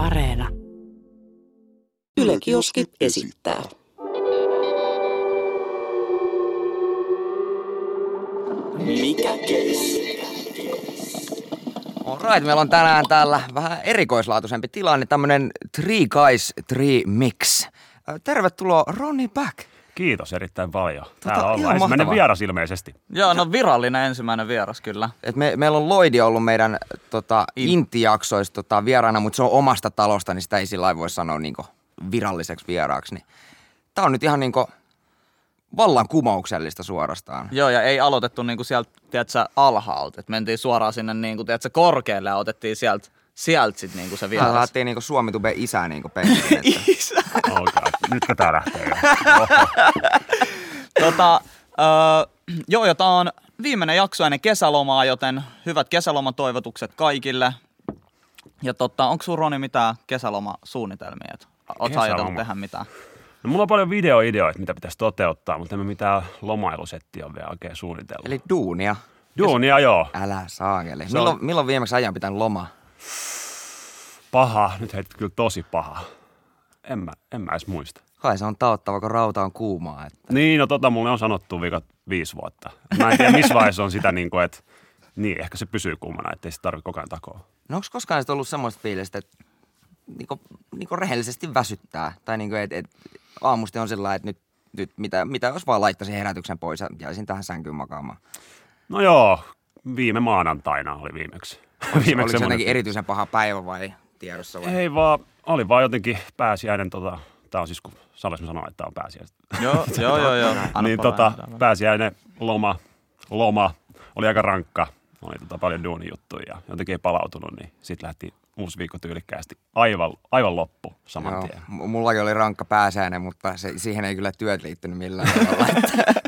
Areena. Yle Kioski esittää. Mikä keissi? Alright, meillä on tänään täällä vähän erikoislaatuisempi tilanne, tämmönen Three Guys, Three Mix. Ö, Tervetuloa Ronnie Back. Kiitos erittäin paljon. Täällä ihan ollaan ensimmäinen mahtavaa. vieras ilmeisesti. Joo, no virallinen ensimmäinen vieras kyllä. Et me, meillä on Lloydi ollut meidän tota, In- Inti-jaksoissa tota, vieraana, mutta se on omasta talosta, niin sitä ei sillä voi sanoa niinku, viralliseksi vieraaksi. Niin. Tää on nyt ihan niinku, vallan kumouksellista suorastaan. Joo, ja ei aloitettu niinku sieltä, tiedätkö, alhaalta. Et mentiin suoraan sinne niinku, tiedätkö, korkealle ja otettiin sieltä sieltä sit niinku se Täällä vieras. lähtiin niinku Suomi-tube isää niinku penkkiin. Isä. Okay. Nytkö tää lähtee tota, öö, joo, ja tää on viimeinen jakso ennen kesälomaa, joten hyvät kesälomatoivotukset kaikille. Ja tota, onko sun Roni mitään kesälomasuunnitelmia? Et Oot sä ajatellut tehdä mitään? No, mulla on paljon videoideoita, mitä pitäisi toteuttaa, mutta emme mitään lomailusettiä ole vielä oikein suunnitellut. Eli duunia. Duunia joo. Älä saakeli. Se on- Milloin, milloin viimeksi ajan pitänyt loma? Paha. Nyt heitit kyllä tosi paha. En mä, en mä edes muista. Kai se on taottava, kun rauta on kuumaa. Että. Niin, no tota mulle on sanottu viikot viisi vuotta. Mä en tiedä, missä vaiheessa on sitä niin kuin, että niin, ehkä se pysyy kuumana, ettei sitä tarvitse koko ajan takoa. No onko koskaan ollut semmoista fiilistä, että niinku, niinku rehellisesti väsyttää? Tai niinku, että et, aamusti on sillä lailla, että nyt, nyt mitä, mitä jos vaan laittaisin herätyksen pois ja jäisin tähän sänkyyn makaamaan? No joo, viime maanantaina oli viimeksi. Oliko se semmoinen- jotenkin erityisen paha päivä vai tiedossa vai? Ei vaan, oli vaan jotenkin pääsiäinen, tota, tää on siis kun Sales sanoo, että tää on pääsiäinen. Joo, joo, joo. joo. Niin tota, pääsiäinen loma, loma, oli aika rankka, oli tota paljon duunijuttuja ja jotenkin ei palautunut, niin sitten lähti uusi viikko tyylikkäästi aivan, aivan loppu saman Joo, tien. m- mullakin oli rankka pääsäinen, mutta se, siihen ei kyllä työt liittynyt millään tavalla.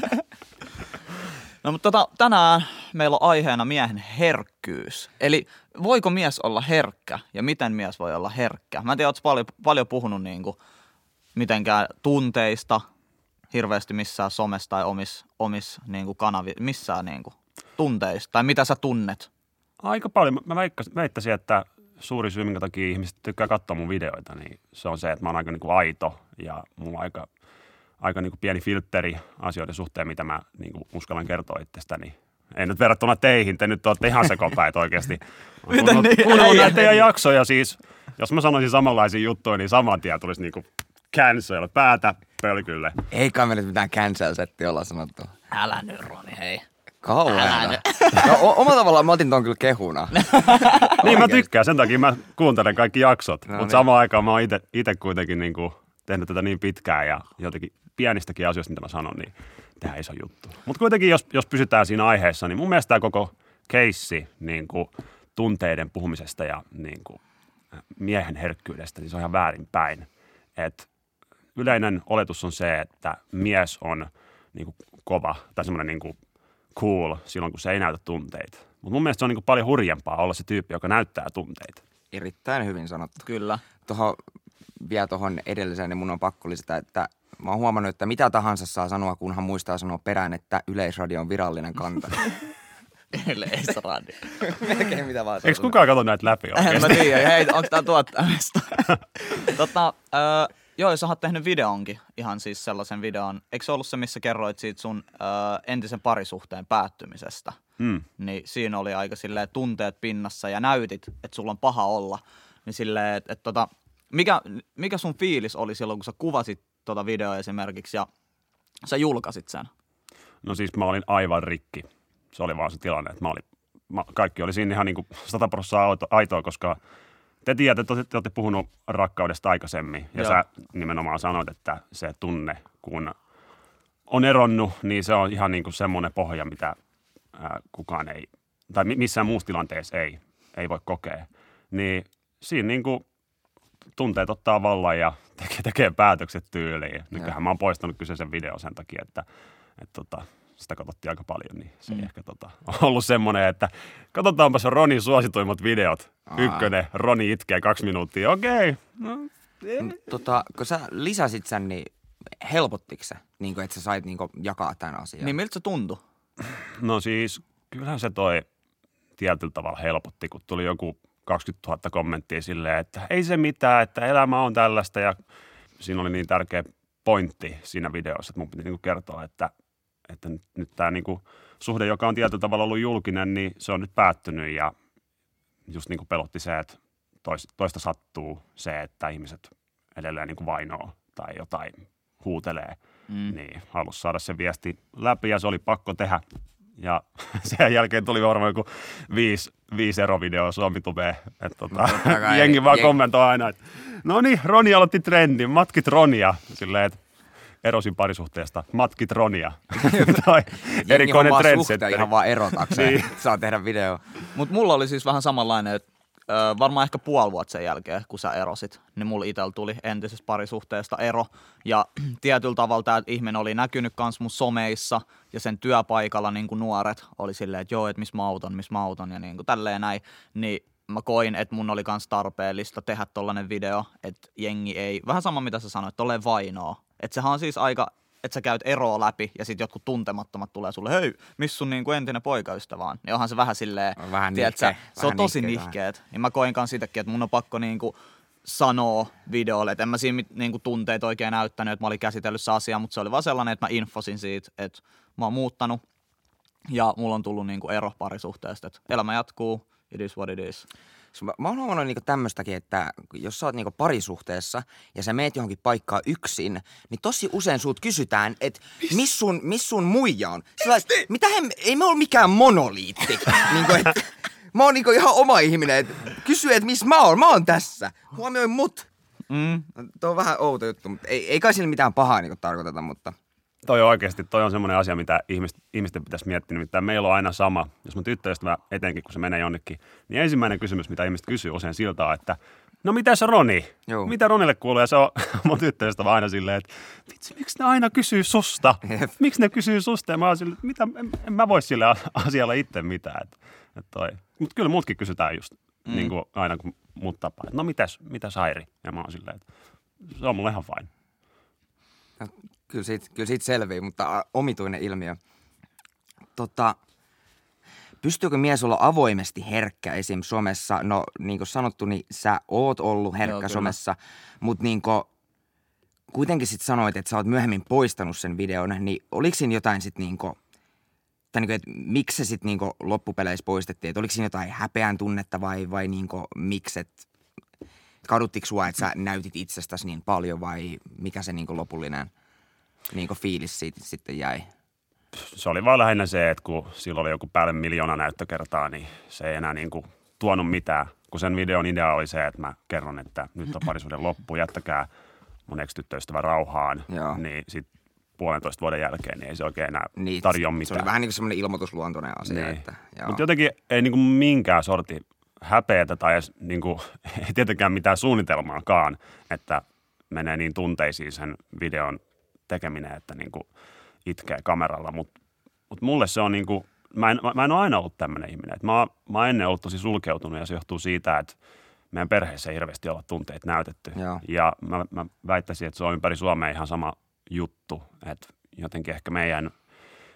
No mutta tota, tänään meillä on aiheena miehen herkkyys. Eli voiko mies olla herkkä ja miten mies voi olla herkkä? Mä en tiedä, ootko paljon, paljon puhunut niinku, mitenkään tunteista hirveästi missään somessa tai omis, omis niinku kanavi, missään niinku, tunteista tai mitä sä tunnet. Aika paljon. Mä väittäisin, että suuri syy, minkä takia ihmiset tykkää katsoa mun videoita, niin se on se, että mä oon aika niin kuin aito ja mulla on aika, aika niin kuin pieni filtteri asioiden suhteen, mitä mä niin kuin uskallan kertoa itsestäni. Ei nyt verrattuna teihin, te nyt olette ihan sekopäät oikeasti. Kuunnellut- niin? kuunnellut näitä teidän jaksoja siis, jos mä sanoisin samanlaisia juttuja, niin saman tien tulisi niin kuin cancel, päätä pölkylle. ei kai me nyt mitään cancel setti olla sanottu. Älä nyt Roni, hei. Kauheeta. No, o- omalla tavallaan mä otin ton kyllä kehuna. Niin mä tykkään, sen takia mä kuuntelen kaikki jaksot. No Mutta niin. samaan aikaan mä oon itse kuitenkin niinku tehnyt tätä niin pitkään ja jotenkin pienistäkin asioista, mitä mä sanon, niin tehdään iso juttu. Mutta kuitenkin, jos, jos pysytään siinä aiheessa, niin mun mielestä tämä koko keissi niin kuin tunteiden puhumisesta ja niin kuin miehen herkkyydestä, niin se on ihan väärinpäin. Et yleinen oletus on se, että mies on niin kuin kova tai semmoinen niin cool silloin, kun se ei näytä tunteita. Mutta mun mielestä se on niin kuin paljon hurjempaa olla se tyyppi, joka näyttää tunteita. Erittäin hyvin sanottu. Kyllä. Tuohon, vielä tuohon edelliseen, niin mun on pakko lisätä, että mä oon huomannut, että mitä tahansa saa sanoa, kunhan muistaa sanoa perään, että Yleisradio on virallinen kanta. Yleisradio. Melkein mitä vaan Eikö kukaan katso näitä läpi En mä oikeasti? tiedä, hei, onko tää tuottamista? tota, öö, joo, sä oot tehnyt videonkin, ihan siis sellaisen videon. Eikö se ollut se, missä kerroit siitä sun öö, entisen parisuhteen päättymisestä? Mm. Niin siinä oli aika silleen tunteet pinnassa ja näytit, että sulla on paha olla. Niin silleen, että et, tota, mikä, mikä sun fiilis oli silloin, kun sä kuvasit tota videoa esimerkiksi ja sä julkaisit sen? No siis mä olin aivan rikki. Se oli vaan se tilanne, että mä olin, mä, kaikki oli siinä ihan niin kuin 100 prosenttia aitoa, koska te tiedätte, että te, te olette puhunut rakkaudesta aikaisemmin. Ja Joo. sä nimenomaan sanoit, että se tunne, kun on eronnut, niin se on ihan niin kuin semmoinen pohja, mitä ää, kukaan ei, tai mi- missään muussa tilanteessa ei, ei voi kokea. Niin siinä niin kuin tunteet ottaa vallan ja tekee, tekee päätökset tyyliin. Nythän mä oon poistanut kyseisen videon sen takia, että, että tota, sitä katsottiin aika paljon, niin se mm. ei ehkä tota, on ollut semmoinen, että katsotaanpas Ronin suosituimmat videot. Aa. Ykkönen, Roni itkee kaksi minuuttia, okei. Okay. No, Tota, kun sä lisäsit sen, niin helpottiko se, niin kuin, että sä sait niin kuin, jakaa tämän asian? Niin miltä se tuntui? no siis, kyllähän se toi tietyllä tavalla helpotti, kun tuli joku 20 000 kommenttia silleen, että ei se mitään, että elämä on tällaista ja siinä oli niin tärkeä pointti siinä videossa, että mun piti niin kuin kertoa, että, että nyt, nyt tämä niin kuin suhde, joka on tietyllä tavalla ollut julkinen, niin se on nyt päättynyt ja just niin kuin pelotti se, että tois, toista sattuu se, että ihmiset edelleen niin kuin vainoo tai jotain huutelee, mm. niin halusi saada se viesti läpi ja se oli pakko tehdä. Ja sen jälkeen tuli varmaan joku viisi, viisi erovideoa Suomi Tubeen. Että tota, kai. jengi vaan Jeng- kommentoi aina, että no niin, Roni aloitti trendin, matkit Ronia. Silleen, että erosin parisuhteesta, matkit Ronia. tai erikoinen trendsetteri. ihan vaan erotakseen. Niin. Saa tehdä video. Mutta mulla oli siis vähän samanlainen, että ö, varmaan ehkä puoli vuotta sen jälkeen, kun sä erosit, niin mulla itsellä tuli entisestä parisuhteesta ero. Ja tietyllä tavalla tämä ihminen oli näkynyt kans mun someissa ja sen työpaikalla niin kuin nuoret oli silleen, että joo, että missä mä auton, missä mä auton ja niin kuin tälleen näin. Niin mä koin, että mun oli kans tarpeellista tehdä tollanen video, että jengi ei, vähän sama mitä sä sanoit, tolleen vainoa. Että sehän on siis aika, että sä käyt eroa läpi ja sitten jotkut tuntemattomat tulee sulle, hei, missä sun niinku entinen poikaystävä on? Niin onhan se vähän silleen, On vähän tiedätkö, nihkeä, se on vähän tosi nihkeä nihkeet. Niin mä koin kans sitäkin, että mun on pakko niinku sanoa videolle, että en mä siinä mit- niinku tunteet oikein näyttänyt, että mä olin käsitellyt se asia, mutta se oli vaan sellainen, että mä infosin siitä, että mä oon muuttanut ja mulla on tullut niinku ero parisuhteesta, että elämä jatkuu, it is what it is. S- Mä, mä oon huomannut niinku tämmöistäkin, että jos sä oot niinku parisuhteessa ja sä meet johonkin paikkaan yksin, niin tosi usein sut kysytään, että miss sun, miss sun muija on? Lailla, mitä he, ei me ole mikään monoliitti. niinku, et, mä oon niinku ihan oma ihminen, että kysy, että missä mä oon, mä oon tässä. Huomioi mut. Mm. Tuo on vähän outo juttu, mutta ei, ei kai sillä mitään pahaa niinku tarkoiteta, mutta Toi oikeasti, toi on semmoinen asia, mitä ihmiset, ihmisten pitäisi miettiä. Nimittäin meillä on aina sama, jos mun tyttöystävä etenkin, kun se menee jonnekin, niin ensimmäinen kysymys, mitä ihmiset kysyy usein siltä on, että no mitäs Roni? Joo. Mitä Ronille kuuluu? Ja se on mun tyttöystävä aina silleen, että vitsi, miksi ne aina kysyy susta? Miksi ne kysyy susta? Ja mä oon silleen, että mitä, en, en mä voi sille asialle itse mitään. Et, et toi. Mut kyllä mutkin kysytään just mm. niin kuin aina, kun mut tapaa. että No mitäs, mitäs Airi? Ja mä oon silleen, että se on mulle ihan fine. Kyllä siitä, kyllä siitä selvii, mutta omituinen ilmiö. Tota, pystyykö mies olla avoimesti herkkä esim. somessa? No niin kuin sanottu, niin sä oot ollut herkkä Joo, kyllä. somessa, mutta niin kuin, kuitenkin sit sanoit, että sä oot myöhemmin poistanut sen videon, niin oliko siinä jotain sit niin kuin, tai niin kuin, että miksi se sitten niin loppupeleissä poistettiin? Että oliko siinä jotain häpeän tunnetta vai, vai niin kuin, miksi, että kaduttiko sua, että sä näytit itsestäsi niin paljon vai mikä se niin kuin lopullinen niin kuin fiilis siitä sitten jäi? se oli vaan lähinnä se, että kun silloin oli joku päälle miljoona näyttökertaa, niin se ei enää niin kuin tuonut mitään. Kun sen videon idea oli se, että mä kerron, että nyt on parisuuden loppu, jättäkää mun ex-tyttöystävä rauhaan, Joo. niin sitten puolentoista vuoden jälkeen niin ei se oikein enää Niin, tarjoa Se mitään. oli vähän niin kuin semmoinen ilmoitusluontoinen asia. Niin. Mutta jotenkin ei niinku minkään sorti häpeätä tai edes niinku, ei tietenkään mitään suunnitelmaakaan, että menee niin tunteisiin sen videon tekeminen, että niinku itkee kameralla. Mutta mut mulle se on niinku, mä en, mä, mä en ole aina ollut tämmöinen ihminen. Et mä, mä oon ennen ollut tosi sulkeutunut ja se johtuu siitä, että meidän perheessä ei hirveästi olla tunteet näytetty. Joo. Ja mä, mä väittäisin, että se on ympäri Suomea ihan sama juttu. Että jotenkin ehkä meidän,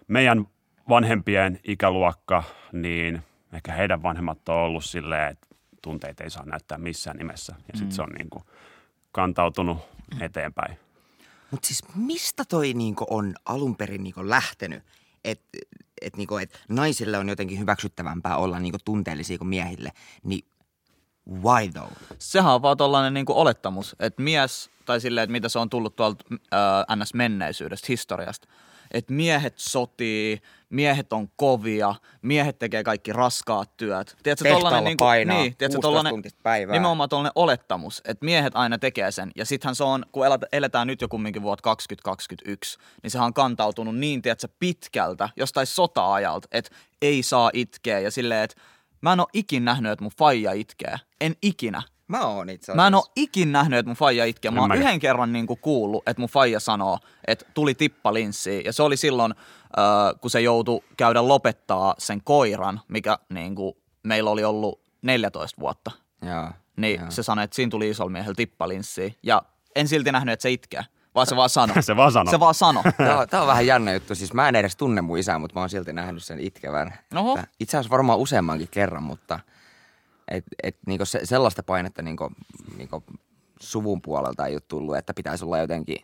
meidän vanhempien ikäluokka, niin ehkä heidän vanhemmat on ollut silleen, että tunteita ei saa näyttää missään nimessä. Ja sitten se on niin kuin kantautunut eteenpäin. Mutta siis mistä toi niinku on alun perin niinku lähtenyt? Että et niinku, et naisille on jotenkin hyväksyttävämpää olla niinku tunteellisia kuin miehille. Niin why though? Sehän on vaan tollainen niinku olettamus, että mies, tai silleen, että mitä se on tullut tuolta äh, NS-menneisyydestä, historiasta, että miehet sotii, miehet on kovia, miehet tekee kaikki raskaat työt. Tiedätkö, Tehtaalla painaa niin, tiedätkö, 16 tollanen, päivää. nimenomaan tollainen olettamus, että miehet aina tekee sen. Ja sittenhän se on, kun eletään nyt jo kumminkin vuotta 2021, niin sehän on kantautunut niin, tiedätkö, pitkältä, jostain sota-ajalta, että ei saa itkeä ja silleen, että mä en ole ikin nähnyt, että mun faija itkee. En ikinä. Mä oon itse Mä en asiassa. ole ikin nähnyt, että mun faija itkee. Mä oon mäkään. yhden kerran niin kuin kuullut, että mun faija sanoo, että tuli tippa linssiin. Ja se oli silloin, äh, kun se joutui käydä lopettaa sen koiran, mikä niin kuin, meillä oli ollut 14 vuotta. Joo. Niin joo. se sanoi, että siinä tuli isolla miehellä tippa linssiin. Ja en silti nähnyt, että se itkee, vaan se vaan sanoi. Se vaan sanoi. Se vaan sanoi. Tää, on- tää on vähän jännä juttu. Siis mä en edes tunne mun isää, mutta mä oon silti nähnyt sen itkevän. Itse asiassa varmaan useammankin kerran, mutta Et, et niinku se, sellaista painetta niinku, niinku suvun puolelta ei ole tullut, että pitäisi olla jotenkin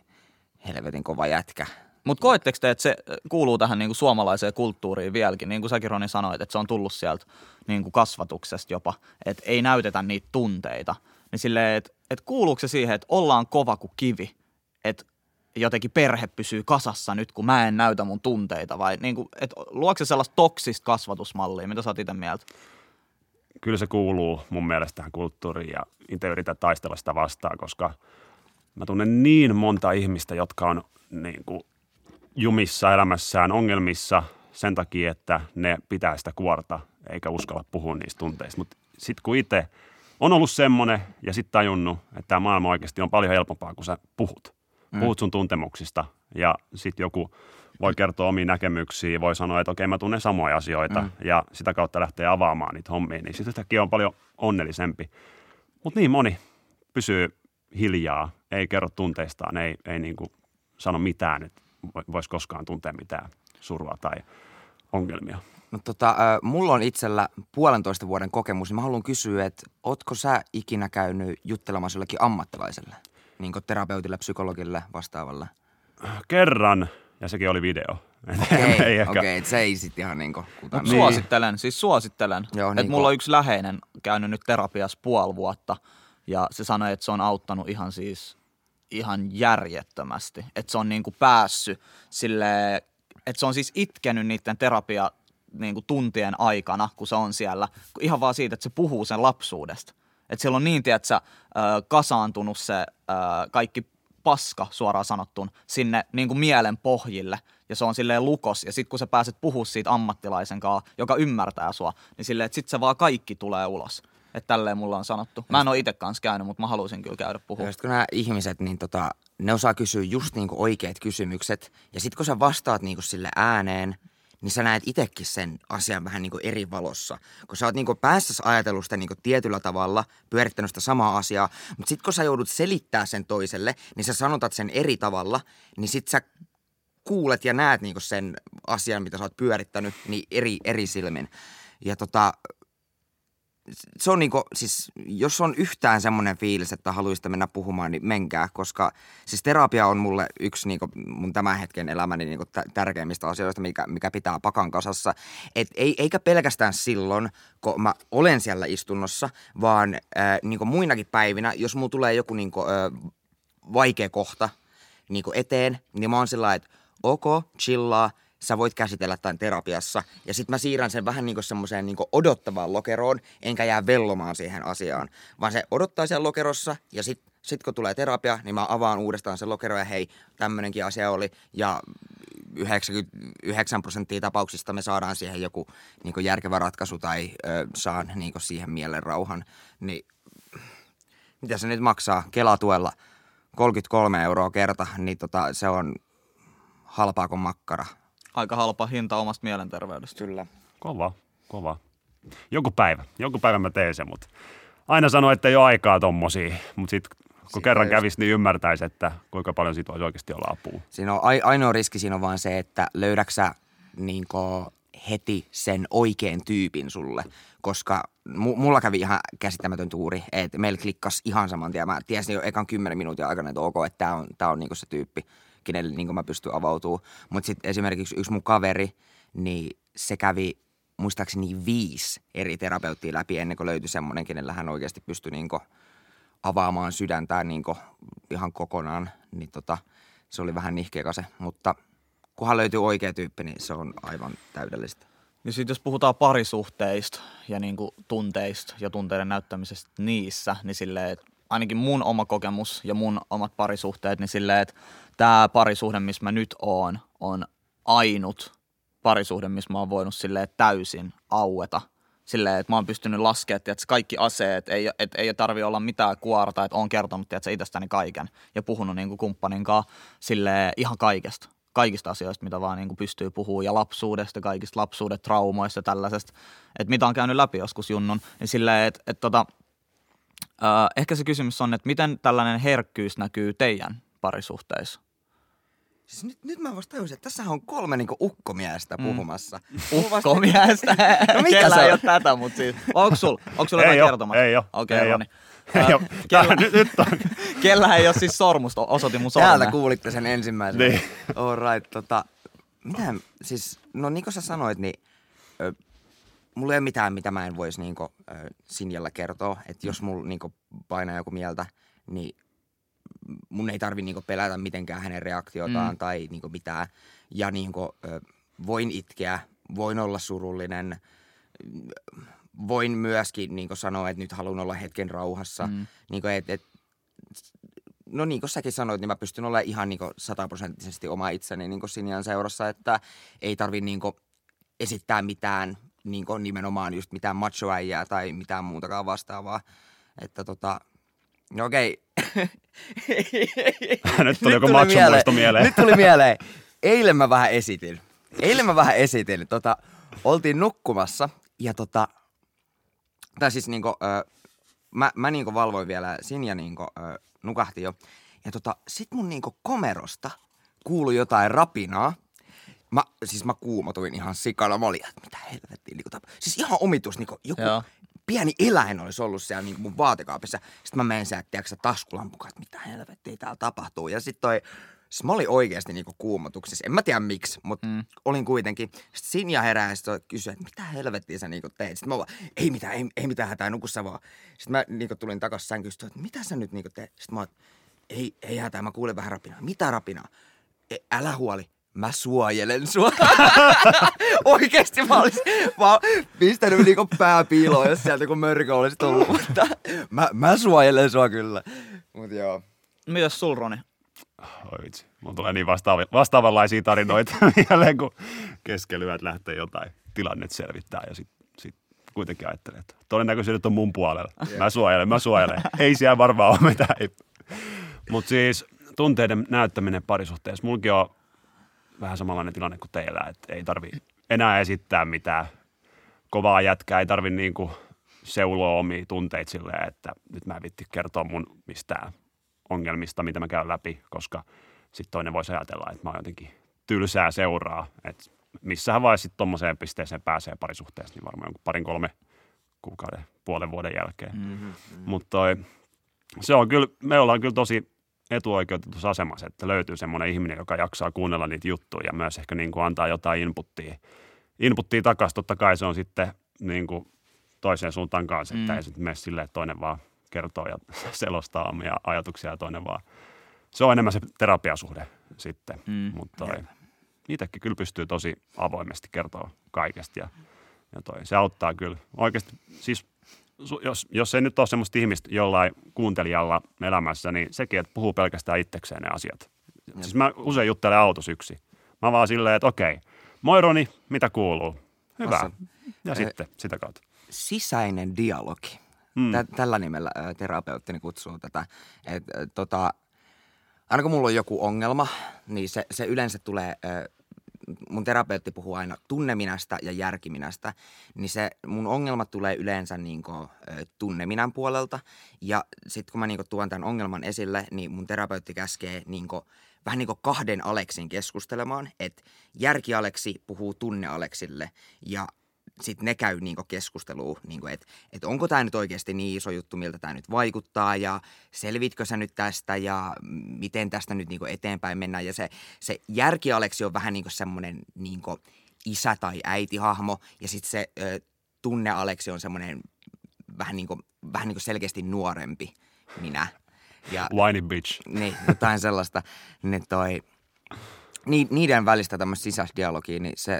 helvetin kova jätkä. Mutta koetteko te, että se kuuluu tähän niinku suomalaiseen kulttuuriin vieläkin, niin kuin säkin Roni sanoit, että se on tullut sieltä niinku kasvatuksesta jopa, että ei näytetä niitä tunteita. Niin silleen, että et kuuluuko se siihen, että ollaan kova kuin kivi, että jotenkin perhe pysyy kasassa nyt, kun mä en näytä mun tunteita, vai niinku, että luokse se sellaista toksista kasvatusmallia, mitä sä oot itse mieltä? Kyllä se kuuluu mun mielestä tähän kulttuuriin ja itse yritän taistella sitä vastaan, koska mä tunnen niin monta ihmistä, jotka on niin kuin jumissa elämässään, ongelmissa sen takia, että ne pitää sitä kuorta eikä uskalla puhua niistä tunteista. Mutta sitten kun itse on ollut semmoinen ja sitten tajunnut, että tämä maailma oikeasti on paljon helpompaa, kun sä puhut. Mm. Puhut sun tuntemuksista ja sitten joku voi kertoa omiin näkemyksiä, voi sanoa, että okei mä tunnen samoja asioita mm. ja sitä kautta lähtee avaamaan niitä hommia, niin sitten yhtäkkiä on paljon onnellisempi. Mutta niin moni pysyy hiljaa, ei kerro tunteistaan, ei, ei niin kuin sano mitään, että voisi koskaan tuntea mitään surua tai ongelmia. No tota, mulla on itsellä puolentoista vuoden kokemus, niin mä haluan kysyä, että ootko sä ikinä käynyt juttelemassa jollekin ammattilaiselle, niin kuin terapeutille, psykologille, vastaavalle? Kerran, ja sekin oli video. Okei, okay, ehkä... okay, se ei sitten ihan niinku Mut niin. suosittelen, siis suosittelen. Joo, että niin mulla on yksi läheinen käynyt nyt terapiassa puoli vuotta, ja se sanoi, että se on auttanut ihan siis ihan järjettömästi. Että se on niinku päässyt sille, että se on siis itkenyt niiden terapia niinku tuntien aikana, kun se on siellä. Ihan vaan siitä, että se puhuu sen lapsuudesta. Että siellä on niin, tiedätkö, kasaantunut se kaikki paska suoraan sanottuna sinne niin kuin mielen pohjille ja se on silleen lukos ja sitten kun sä pääset puhua siitä ammattilaisen kanssa, joka ymmärtää sua, niin silleen, että sitten se vaan kaikki tulee ulos. Että tälleen mulla on sanottu. Mä en ole itse kanssa käynyt, mutta mä haluaisin kyllä käydä puhumaan. Ja kun nämä ihmiset, niin tota, ne osaa kysyä just niinku oikeat kysymykset. Ja sitten kun sä vastaat niinku sille ääneen, niin sä näet itsekin sen asian vähän niinku eri valossa. Kun sä oot niinku päässä ajatellut sitä niinku tietyllä tavalla, pyörittänyt sitä samaa asiaa, mutta sitten kun sä joudut selittää sen toiselle, niin sä sanotat sen eri tavalla, niin sit sä kuulet ja näet niinku sen asian, mitä sä oot pyörittänyt, niin eri, eri silmin. Ja tota, se on niinku, siis jos on yhtään semmoinen fiilis, että haluaisitte mennä puhumaan, niin menkää, koska siis terapia on mulle yksi niinku mun tämän hetken elämäni niinku tärkeimmistä asioista, mikä, mikä pitää pakan kasassa. Et ei, eikä pelkästään silloin, kun mä olen siellä istunnossa, vaan äh, niinku muinakin päivinä, jos mulla tulee joku niinku, äh, vaikea kohta niinku eteen, niin mä oon sillä että ok, chillaa, sä voit käsitellä tämän terapiassa. Ja sitten mä siirrän sen vähän niin semmoiseen niin odottavaan lokeroon, enkä jää vellomaan siihen asiaan. Vaan se odottaa siellä lokerossa ja sitten sit kun tulee terapia, niin mä avaan uudestaan sen lokero ja hei, tämmöinenkin asia oli. Ja 99 prosenttia tapauksista me saadaan siihen joku niin järkevä ratkaisu tai ö, saan niin siihen mielen rauhan. Niin mitä se nyt maksaa Kelatuella? 33 euroa kerta, niin tota, se on halpaa kuin makkara aika halpa hinta omasta mielenterveydestä. Kyllä. Kova, kova. Joku päivä, joku päivä mä teen sen, mutta aina sano, että ei ole aikaa tommosia, mutta sitten kun siitä kerran just... kävisi, niin ymmärtäisi, että kuinka paljon siitä voisi oikeasti olla apua. Siinä on ainoa riski siinä on vaan se, että löydäksä niin heti sen oikean tyypin sulle, koska mulla kävi ihan käsittämätön tuuri, että meillä klikkas ihan saman tien. Mä tiesin jo ekan kymmenen minuutin aikana, että ok, että tämä on, tää on niinku se tyyppi kenelle niin mä pystyn avautumaan. Mutta sitten esimerkiksi yksi mun kaveri, niin se kävi muistaakseni viisi eri terapeuttia läpi ennen kuin löytyi semmoinen, kenellä hän oikeasti pystyi niin avaamaan sydäntään niin ihan kokonaan. Niin tota, se oli vähän nihkeä se, mutta kunhan löytyy oikea tyyppi, niin se on aivan täydellistä. Ja sitten jos puhutaan parisuhteista ja niinku tunteista ja tunteiden näyttämisestä niissä, niin silleen, että ainakin mun oma kokemus ja mun omat parisuhteet, niin silleen, että tämä parisuhde, missä mä nyt oon, on ainut parisuhde, missä mä oon voinut silleen täysin aueta. Silleen, että mä oon pystynyt laskemaan, että kaikki aseet, ei, et, ei tarvi olla mitään kuorta, että oon kertonut että itsestäni kaiken ja puhunut niin kuin kumppanin kanssa ihan kaikesta. Kaikista asioista, mitä vaan niin kuin pystyy puhumaan, ja lapsuudesta, kaikista lapsuuden traumoista ja tällaisesta, että mitä on käynyt läpi joskus junnun, niin silleen, että, että tota, ehkä se kysymys on, että miten tällainen herkkyys näkyy teidän parisuhteissa? Siis nyt, nyt mä vasta tajusin, että tässä on kolme niinku ukkomiestä Mm. puhumassa. Vasta- Ukkomiestä. No mikä Kellä se ei on? ole tätä, mutta siis. Onko sul? Onko sulla Ei jotain kertomassa? ei oo, Okei, ei oo. Roni. Ei Ää, oo. Kellä, nyt, nyt on. kellä ei ole siis sormusta, osoitin mun sormen. Täältä kuulitte sen ensimmäisen. Niin. All right, tota, mitä, siis, no niin kuin sä sanoit, niin ö, mulla ei ole mitään, mitä mä en voisi niinku, ö, Sinjalla kertoa. Että jos mulla niinku, painaa joku mieltä, niin mun ei tarvi niinku, pelätä mitenkään hänen reaktiotaan Mm. tai niinku, mitään. Ja niinku, voin itkeä, voin olla surullinen, voin myöskin niin sanoa, että nyt haluan olla hetken rauhassa. Mm. Mm. Niin et, et, no niin kuin säkin sanoit, niin mä pystyn olemaan ihan niin sataprosenttisesti oma itseni niin Sinjan seurassa, että ei tarvi niin esittää mitään niin nimenomaan just mitään machoäijää tai mitään muutakaan vastaavaa. Että tota, no okei. Nyt tuli joku tuli machomuisto mieleen. Nyt tuli mieleen. Eilen mä vähän esitin. Eilen mä vähän esitin. Tota, oltiin nukkumassa ja tota, tai siis niinku, ö, mä, mä niinku valvoin vielä, Sinja niinku, ö, nukahti jo. Ja tota, sit mun niinku komerosta kuului jotain rapinaa. Mä, siis mä kuumotuin ihan sikana. Mä olin, että mitä helvettiä. Niinku, tap- siis ihan omitus, niinku joku Joo. Pieni eläin olisi ollut siellä niinku mun vaatekaapissa. Sitten mä menen sieltä, tiedätkö, taskulampukaan, että mitä helvettiä täällä tapahtuu. Ja sitten toi, siis mä olin oikeasti niinku kuumotuksissa. En mä tiedä miksi, mutta Mm. olin kuitenkin. Sitten Sinja herää ja sitten kysyi, että mitä helvettiä sä niinku teet. Sitten mä vaan, ei mitään, ei, ei mitään hätää, nuku sä vaan. Sitten mä niinku tulin takaisin sänkystä, että mitä sä nyt niinku teet. Sitten mä oon, ei, ei hätää, mä kuulen vähän rapinaa. Mitä rapinaa? E, älä huoli, mä suojelen sua. Oikeesti mä olisin mä pistänyt niinku pää piiloon, jos sieltä kun mörkö olisi tullut. Mutta mä, mä suojelen sua kyllä. Mut joo. Mitäs sul, Roni? Oi vitsi, mulla tulee niin vastaavi, vastaavanlaisia tarinoita mieleen, kun keskelyät lähtee jotain tilannet selvittää ja sitten sit kuitenkin ajattelee, että todennäköisesti nyt on mun puolella. Mä suojelen, mä suojelen. Ei siellä varmaan ole mitään. Mutta siis tunteiden näyttäminen parisuhteessa, mullakin on vähän samanlainen tilanne kuin teillä, että ei tarvi enää esittää mitään kovaa jätkää, ei tarvi niinku seuloa omia tunteita silleen, että nyt mä en vitti kertoa mun mistään ongelmista, mitä mä käyn läpi, koska sitten toinen voisi ajatella, että mä oon jotenkin tylsää seuraa, että missähän vaiheessa sitten tommoseen pisteeseen pääsee parisuhteessa, niin varmaan jonkun parin kolme kuukauden, puolen vuoden jälkeen. Mm-hmm. Mutta se on kyllä, me ollaan kyllä tosi etuoikeutetussa asemassa, että löytyy semmoinen ihminen, joka jaksaa kuunnella niitä juttuja ja myös ehkä niin kuin antaa jotain inputtia, inputtia takaisin. Totta kai se on sitten niin kuin toiseen suuntaan kanssa, että Mm. ei nyt mene silleen, että toinen vaan kertoo ja selostaa omia ajatuksia ja toinen vaan. Se on enemmän se terapiasuhde sitten, Mm. mutta itsekin kyllä pystyy tosi avoimesti kertoa kaikesta ja, ja toi, se auttaa kyllä. Oikeasti siis jos, jos ei nyt ole semmoista ihmistä jollain kuuntelijalla elämässä, niin sekin, että puhuu pelkästään itsekseen ne asiat. Siis mä usein juttelen autossa yksi. Mä vaan silleen, että okei, moi Roni, mitä kuuluu? Hyvä. Awesome. Ja Eh, sitten sitä kautta. sisäinen dialogi. Mm. Mm. Tä, tällä nimellä terapeuttini kutsuu tätä. Et, tota, aina kun mulla on joku ongelma, niin se, se yleensä tulee, mun terapeutti puhuu aina tunneminästä ja järkiminästä, niin se mun ongelmat tulee yleensä niin tunneminän puolelta. Ja sitten kun mä niin tuon tämän ongelman esille, niin mun terapeutti käskee niin vähän niin kahden Aleksin keskustelemaan, että järki-Aleksi puhuu tunne-Aleksille ja sitten ne käy niinku keskustelua, niinku, että et onko tämä nyt oikeasti niin iso juttu, miltä tämä nyt vaikuttaa ja selvitkö sä nyt tästä ja miten tästä nyt niinku eteenpäin mennään. Ja se, se järki-Aleksi on vähän niinku semmoinen niinku isä- tai äitihahmo ja sitten se ö, tunne-Aleksi on semmoinen vähän, niinku, vähän niinku selkeästi nuorempi minä. Ja, Whiny bitch. niin, jotain sellaista. Niin toi, ni, niiden välistä tämmöistä sisäisdialogia, niin se,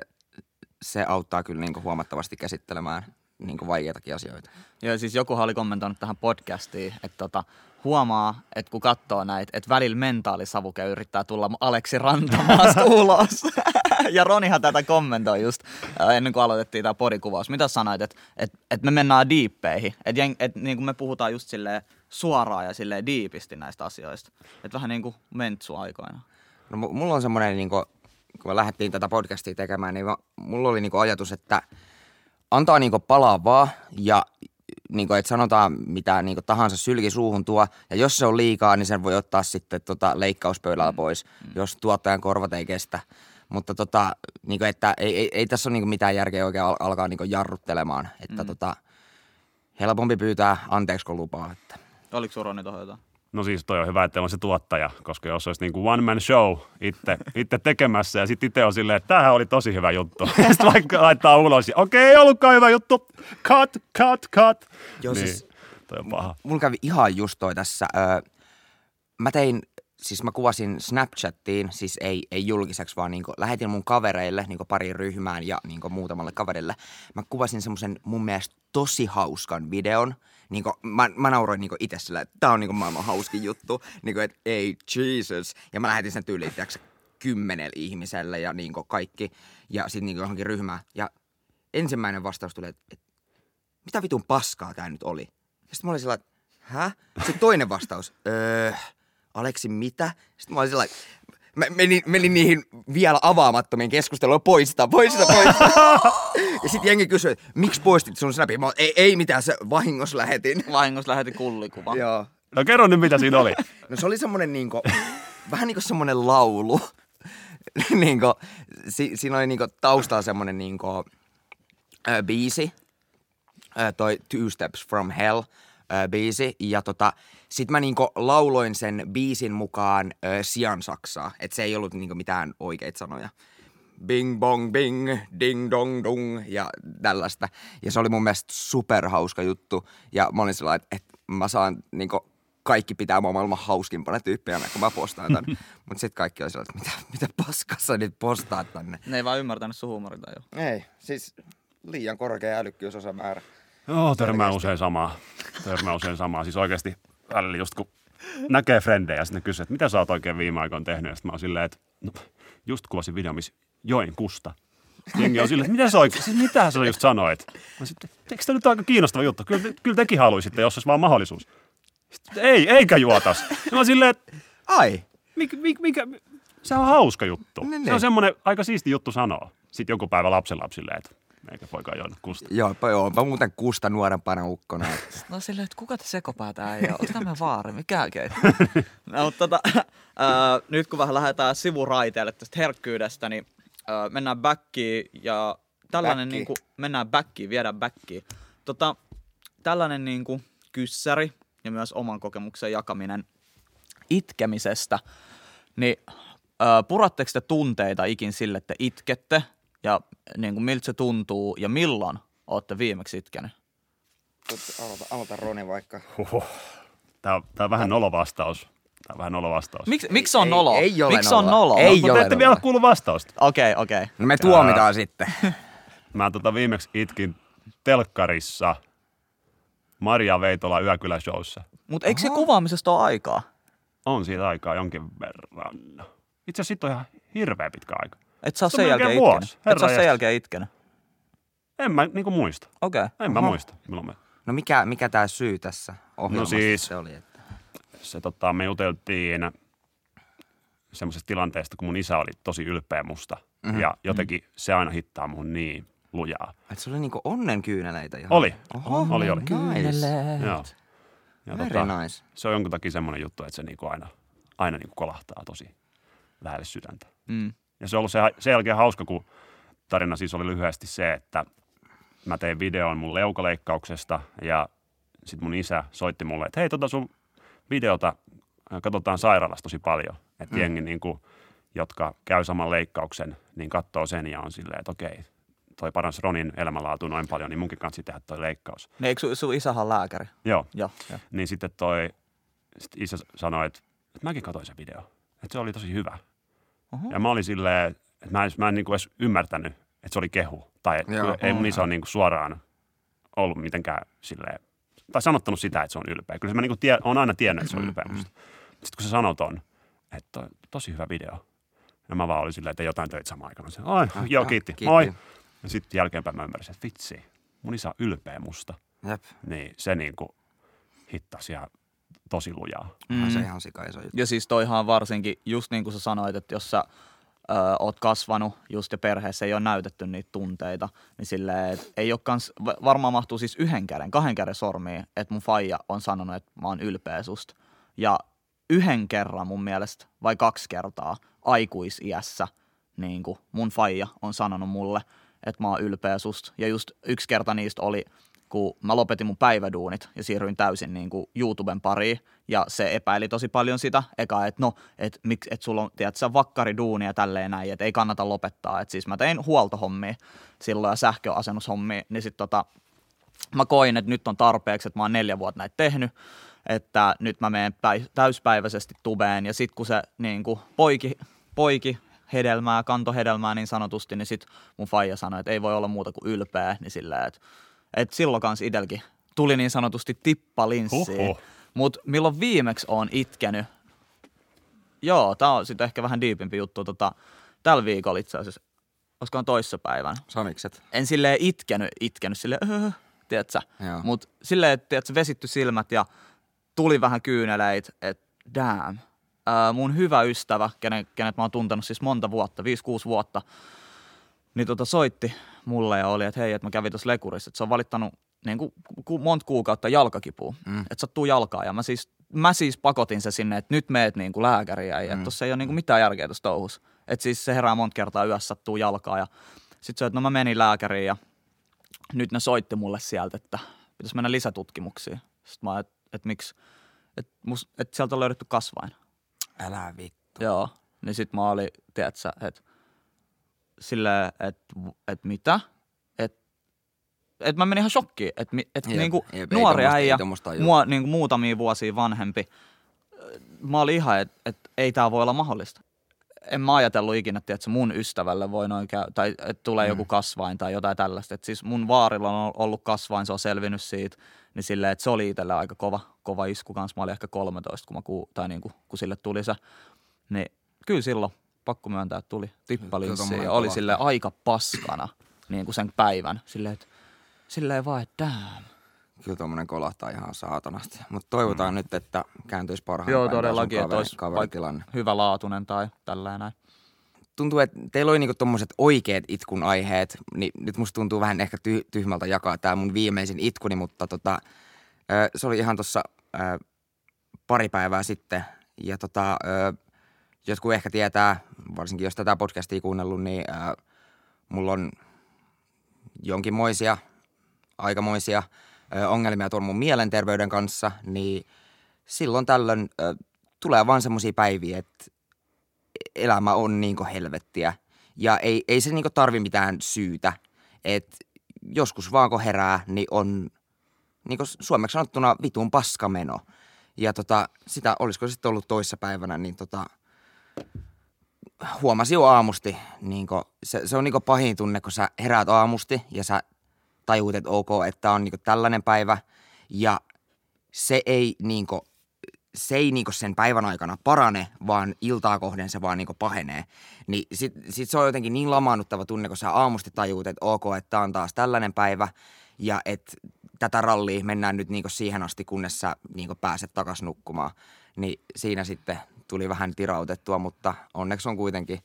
se auttaa kyllä niinku huomattavasti käsittelemään niinku vaikeitakin asioita. Joo, siis jokuhan oli kommentoinut tähän podcastiin, että tota, huomaa, että kun katsoo näitä, että välillä mentaalisavuke yrittää tulla Aleksi Rantamaasta ulos. ja Ronihan tätä kommentoi just äh, ennen kuin aloitettiin tämä podikuvaus. Mitä sanoit, että et, et me mennään diippeihin, että et, niin kuin me puhutaan just silleen suoraan ja silleen diipisti näistä asioista. Että vähän niin kuin mentsu aikoina. No mu- mulla on semmoinen, niinku, kun me lähdettiin tätä podcastia tekemään, niin mä, mulla oli niinku ajatus, että antaa niinku palaa vaan ja niin kuin, että sanotaan mitä niin kuin, tahansa sylki suuhun tuo, ja jos se on liikaa, niin sen voi ottaa sitten tota, leikkauspöydällä pois, mm. jos tuottajan korvat ei kestä. Mutta tota, niin kuin, että ei, ei, ei tässä ole niin kuin, mitään järkeä oikein al- alkaa niin kuin, jarruttelemaan. Että mm. tota, helpompi pyytää anteeksi, kun lupaa. Että. Oliko sulla Ronni tuohon jotain? No siis toi on hyvä, että on se tuottaja, koska jos olisi niin kuin one man show itse, itse tekemässä ja sitten itse on silleen, että tämähän oli tosi hyvä juttu. sitten vaikka laittaa ulos ja okei, ei ollutkaan hyvä juttu. Cut, cut, cut. Joo, niin, siis- toi on paha. Mulla kävi ihan just toi tässä. Öö, mä tein, siis mä kuvasin Snapchattiin, siis ei, ei julkiseksi, vaan niinku, lähetin mun kavereille, niinku pari ryhmään ja niinku muutamalle kaverille. Mä kuvasin semmoisen mun mielestä tosi hauskan videon. Niinku, mä, mä nauroin niinku itse sillä, että tää on niinku maailman hauskin juttu. Niinku, että ei, Jesus. Ja mä lähetin sen tyyliin, tiiäksä, kymmenelle ihmiselle ja niinku kaikki. Ja sitten niinku johonkin ryhmään. Ja ensimmäinen vastaus tuli, että, että mitä vitun paskaa tää nyt oli? Ja sitten mä olin sillä, että hä? Sitten toinen vastaus, öö, Aleksi mitä? Sitten mä olin sillä, mä menin, menin niihin vielä avaamattomiin keskusteluun, poista, poista, poista. ja sitten jengi kysyi, että miksi poistit sun snapin? Mä ei, ei mitään, se vahingossa lähetin. Vahingossa lähetti kullikuva. Joo. No kerro nyt, mitä siinä oli. No se oli semmonen niinku, vähän niinku semmonen laulu. niinku, si, siinä oli niinku taustalla semmonen niinku, ö, biisi. Ö, toi Two Steps from Hell ö, biisi. Ja tota, sit mä niinku lauloin sen biisin mukaan ö, sian saksaa. Et se ei ollut niinku mitään oikeita sanoja. Bing bong bing, ding dong dung ja tällaista. Ja se oli mun mielestä superhauska juttu. Ja mä olin sellainen, että, että mä saan niinku kaikki pitää mua maailman hauskimpana tyyppinä, kun mä postaan tän. Mutta sitten kaikki oli sellainen, että mitä, mitä paskassa nyt postaat tänne. Ne ei vaan ymmärtänyt sun huumorita jo. Ei, siis liian korkea älykkyysosamäärä. Joo, törmää usein samaa. Törmää usein samaa. Siis oikeasti välillä just kun näkee frendejä ja sitten ne kysyy, että mitä sä oot oikein viime aikoina tehnyt. Ja sitten mä oon silleen, että no, just kuvasin video, missä join kusta. Jengi on silleen, että mitä sä oikein, siis mitä sä just sanoit? Mä sitten, eikö tämä nyt aika kiinnostava juttu? Kyllä, te- kyllä tekin haluaisitte, jos olisi vaan mahdollisuus. Sitten, ei, eikä juotas. Ja mä oon silleen, että Ai, mikä, mikä, mikä, se on hauska juttu. Niin, Se niin. on semmoinen aika siisti juttu sanoa. Sitten joku päivä lapsenlapsille, että eikä poika juonut kusta. joo, joo, mä muuten kusta nuorempana ukkona. No silleen, että kuka te sekopäätä ei ole? Onko tämä vaari? Mikä oikein? no, mutta tota, ää, nyt kun vähän lähdetään sivuraiteelle tästä herkkyydestä, niin ää, mennään backiin ja tällainen Backiin. niin kuin, mennään backiin, viedään backiin. Tota, tällainen niin kuin kyssäri ja myös oman kokemuksen jakaminen itkemisestä, niin ää, puratteko te tunteita ikin sille, että itkette ja niin kuin, miltä se tuntuu ja milloin olette viimeksi itkenyt? Aloita, aloita Roni vaikka. Huhhuh. Tää on, tää on vähän nolovastaus. Tää on vähän nolovastaus. Miksi, miksi se on Ei- nolo? ei ole miksi se on nolo. nolo? Ei Mutta ole ette noloa. vielä kuulu vastausta. Okei, okei. No me tuomitaan sitten. Mä tota viimeksi itkin telkkarissa Maria Veitola Yökylä-showssa. Mutta eikö se kuvaamisesta ole aikaa? On siitä aikaa jonkin verran. Itse asiassa siitä on ihan hirveä pitkä aika. Et on sen jälkeen itkenyt? vuosi. Et Herra sen jälkeen itkenyt? En mä niinku muista. Okei. En mä muista, milloin me No mikä, mikä tää syy tässä ohjelmassa No siis- se oli? Että... se tota, me juteltiin semmoisesta tilanteesta, kun mun isä oli tosi ylpeä musta. Mhm. Mm-hmm. Ja jotenkin se aina hittaa mun niin lujaa. Et se oli niinku onnen kyyneleitä ihan. Oli. Oho, Oli, oli. Nice. Joo. Ja tota, nice. se on jonkun takia semmoinen juttu, että se niinku aina, aina niinku kolahtaa tosi lähelle sydäntä. Mm. Ja se on ollut se, sen jälkeen hauska, kun tarina siis oli lyhyesti se, että mä tein videon mun leukaleikkauksesta ja sitten mun isä soitti mulle, että hei tota sun videota äh, katsotaan sairaalassa tosi paljon. Että mm. jengi, niin kuin, jotka käy saman leikkauksen, niin katsoo sen ja on silleen, että okei, toi paransi Ronin elämänlaatu noin paljon, niin munkin kanssa tehdä toi leikkaus. Niin eikö sun, sun isähän lääkäri? Joo, Joo. Jo. niin sitten toi, sit isä sanoi, että, että mäkin katsoin sen video, että se oli tosi hyvä. Oho. Ja mä olin silleen, että mä en, mä en niinku edes ymmärtänyt, että se oli kehu. Tai Joo, Joo, ei mun isä ole niinku suoraan ollut mitenkään silleen, tai sanottanut sitä, että se on ylpeä. Kyllä se mä niinku tie, on aina tiennyt, että se on ylpeä musta. Sitten kun se sanoi ton, että toi, tosi hyvä video. Ja mä vaan olin silleen, että jotain töitä samaan aikaan. Sanoin, Ai, Ah, joo, ah, kiitti. kiitti. Moi. Ja sitten jälkeenpäin mä ymmärsin, että vitsi, mun isä on ylpeä musta. Jep. Niin se niinku hittasi ihan tosi lujaa. Mm. Se ihan sika iso juttu. Ja siis toihan varsinkin, just niin kuin sä sanoit, että jos sä ö, oot kasvanut just ja perheessä ei ole näytetty niitä tunteita, niin silleen, että ei ole kans, va- varmaan mahtuu siis yhden käden, kahden käden sormiin, että mun faija on sanonut, että mä oon ylpeä susta. Ja yhden kerran mun mielestä, vai kaksi kertaa aikuisiässä, niin kuin mun faija on sanonut mulle, että mä oon ylpeä susta. Ja just yksi kerta niistä oli, kun mä lopetin mun päiväduunit ja siirryin täysin niin kuin YouTuben pariin. Ja se epäili tosi paljon sitä. Eka, että no, että miksi, sulla on, tiedät, sä vakkari duunia ja tälleen näin, että ei kannata lopettaa. Että siis mä tein huoltohommia silloin ja sähköasennushommia, niin sit tota, mä koin, että nyt on tarpeeksi, että mä oon neljä vuotta näitä tehnyt, että nyt mä menen päi- täyspäiväisesti tubeen ja sitten kun se niin kuin poiki, poiki hedelmää, kanto hedelmää niin sanotusti, niin sitten mun faija sanoi, että ei voi olla muuta kuin ylpeä, niin sillä, että, että silloin kanssa itselläkin tuli niin sanotusti tippalinssiin. Huhhuh. Mutta milloin viimeksi on itkenyt, joo, tää on sitten ehkä vähän diipimpi juttu, tota, tällä viikolla itse asiassa, olisikohan toissapäivänä, Sanikset. en silleen itkenyt, itkenyt silleen, öö, tiedätkö? Mutta silleen, että tiedätkö, vesitty silmät ja tuli vähän kyyneleitä, että damn. Ää, mun hyvä ystävä, kenen, kenet mä oon tuntenut siis monta vuotta, 5-6 vuotta, niin tota soitti mulle ja oli, että hei, että mä kävin tuossa lekurissa, että se on valittanut niin kuin, ku, monta kuukautta jalkakipua, mm. että sattuu jalkaa. Ja mä siis, mä siis pakotin se sinne, että nyt meet niin kuin lääkäriä, ja mm. tuossa ei ole niin kuin mitään järkeä tuossa touhussa. Että siis se herää monta kertaa yössä, sattuu jalkaa. Ja sitten se, että no mä menin lääkäriin ja nyt ne soitti mulle sieltä, että pitäisi mennä lisätutkimuksiin. Sitten mä että et miksi, että et, sieltä on löydetty kasvain. Älä vittu. Joo. Niin sit mä olin, tiedätkö, että silleen, että et mitä? Että et mä menin ihan shokkiin, että et Jep, niinku jep, nuori äijä, mua niinku muutamia vuosia vanhempi, mä olin ihan, että et ei tää voi olla mahdollista. En mä ajatellut ikinä, että mun ystävälle voi noin käy, tai että tulee mm. joku kasvain tai jotain tällaista. Et siis mun vaarilla on ollut kasvain, se on selvinnyt siitä, niin silleen, että se oli itselle aika kova, kova isku kanssa. Mä olin ehkä 13, kun, mä ku, tai niinku, kun sille tuli se. Niin kyllä silloin, pakko myöntää, että tuli tippalinssiin ja oli sille aika paskana niin kuin sen päivän. Silleen, että silleen vaan, että damn. Kyllä tuommoinen kolahtaa ihan saatanasti. Mutta toivotaan mm. nyt, että kääntyisi parhaan Joo, todellakin, että kaveri- olisi vaikka kaveritilanne. hyvälaatuinen tai tällainen näin. Tuntuu, että teillä oli niinku tommoset oikeat itkun aiheet, niin nyt musta tuntuu vähän ehkä ty- tyhmältä jakaa tämä mun viimeisin itkuni, mutta tota, se oli ihan tuossa pari päivää sitten. Ja tota, ö, jotkut ehkä tietää, varsinkin jos tätä podcastia kuunnellut, niin ö, mulla on jonkinmoisia, aikamoisia ö, ongelmia tuon mun mielenterveyden kanssa, niin silloin tällöin ö, tulee vaan semmoisia päiviä, että elämä on niinku helvettiä. Ja ei, ei se niinku tarvi mitään syytä. Et joskus vaan kun herää, niin on niinku suomeksi sanottuna vitun paskameno. Ja tota, sitä olisiko sitten ollut toissa päivänä, niin tota, huomasin jo aamusti, niinku, se, se on niinku pahin tunne, kun sä heräät aamusti ja sä tajuut, että ok, että on niinku tällainen päivä. Ja se ei niinku, se ei niinku sen päivän aikana parane, vaan iltaa kohden se vaan niinku pahenee. Niin sit, sit se on jotenkin niin lamaannuttava tunne, kun sä aamusti tajuut, että ok, että on taas tällainen päivä ja että tätä rallia mennään nyt niinku siihen asti, kunnes sä niinku pääset takas nukkumaan. Niin siinä sitten tuli vähän tirautettua, mutta onneksi on kuitenkin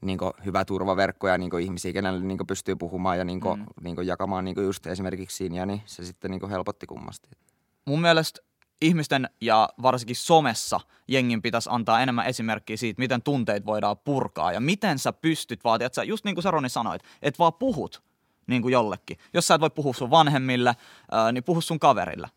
niinku hyvä turvaverkko ja niinku ihmisiä, kenelle niinku pystyy puhumaan ja niinku, mm. niinku jakamaan niinku just esimerkiksi siinä, niin se sitten niinku helpotti kummasti. mun mielestä ihmisten ja varsinkin somessa jengin pitäisi antaa enemmän esimerkkiä siitä, miten tunteet voidaan purkaa ja miten sä pystyt vaatia, että sä, just niin kuin sä Roni sanoit, että vaan puhut niin kuin jollekin. Jos sä et voi puhua sun vanhemmille, niin puhu sun kaverille.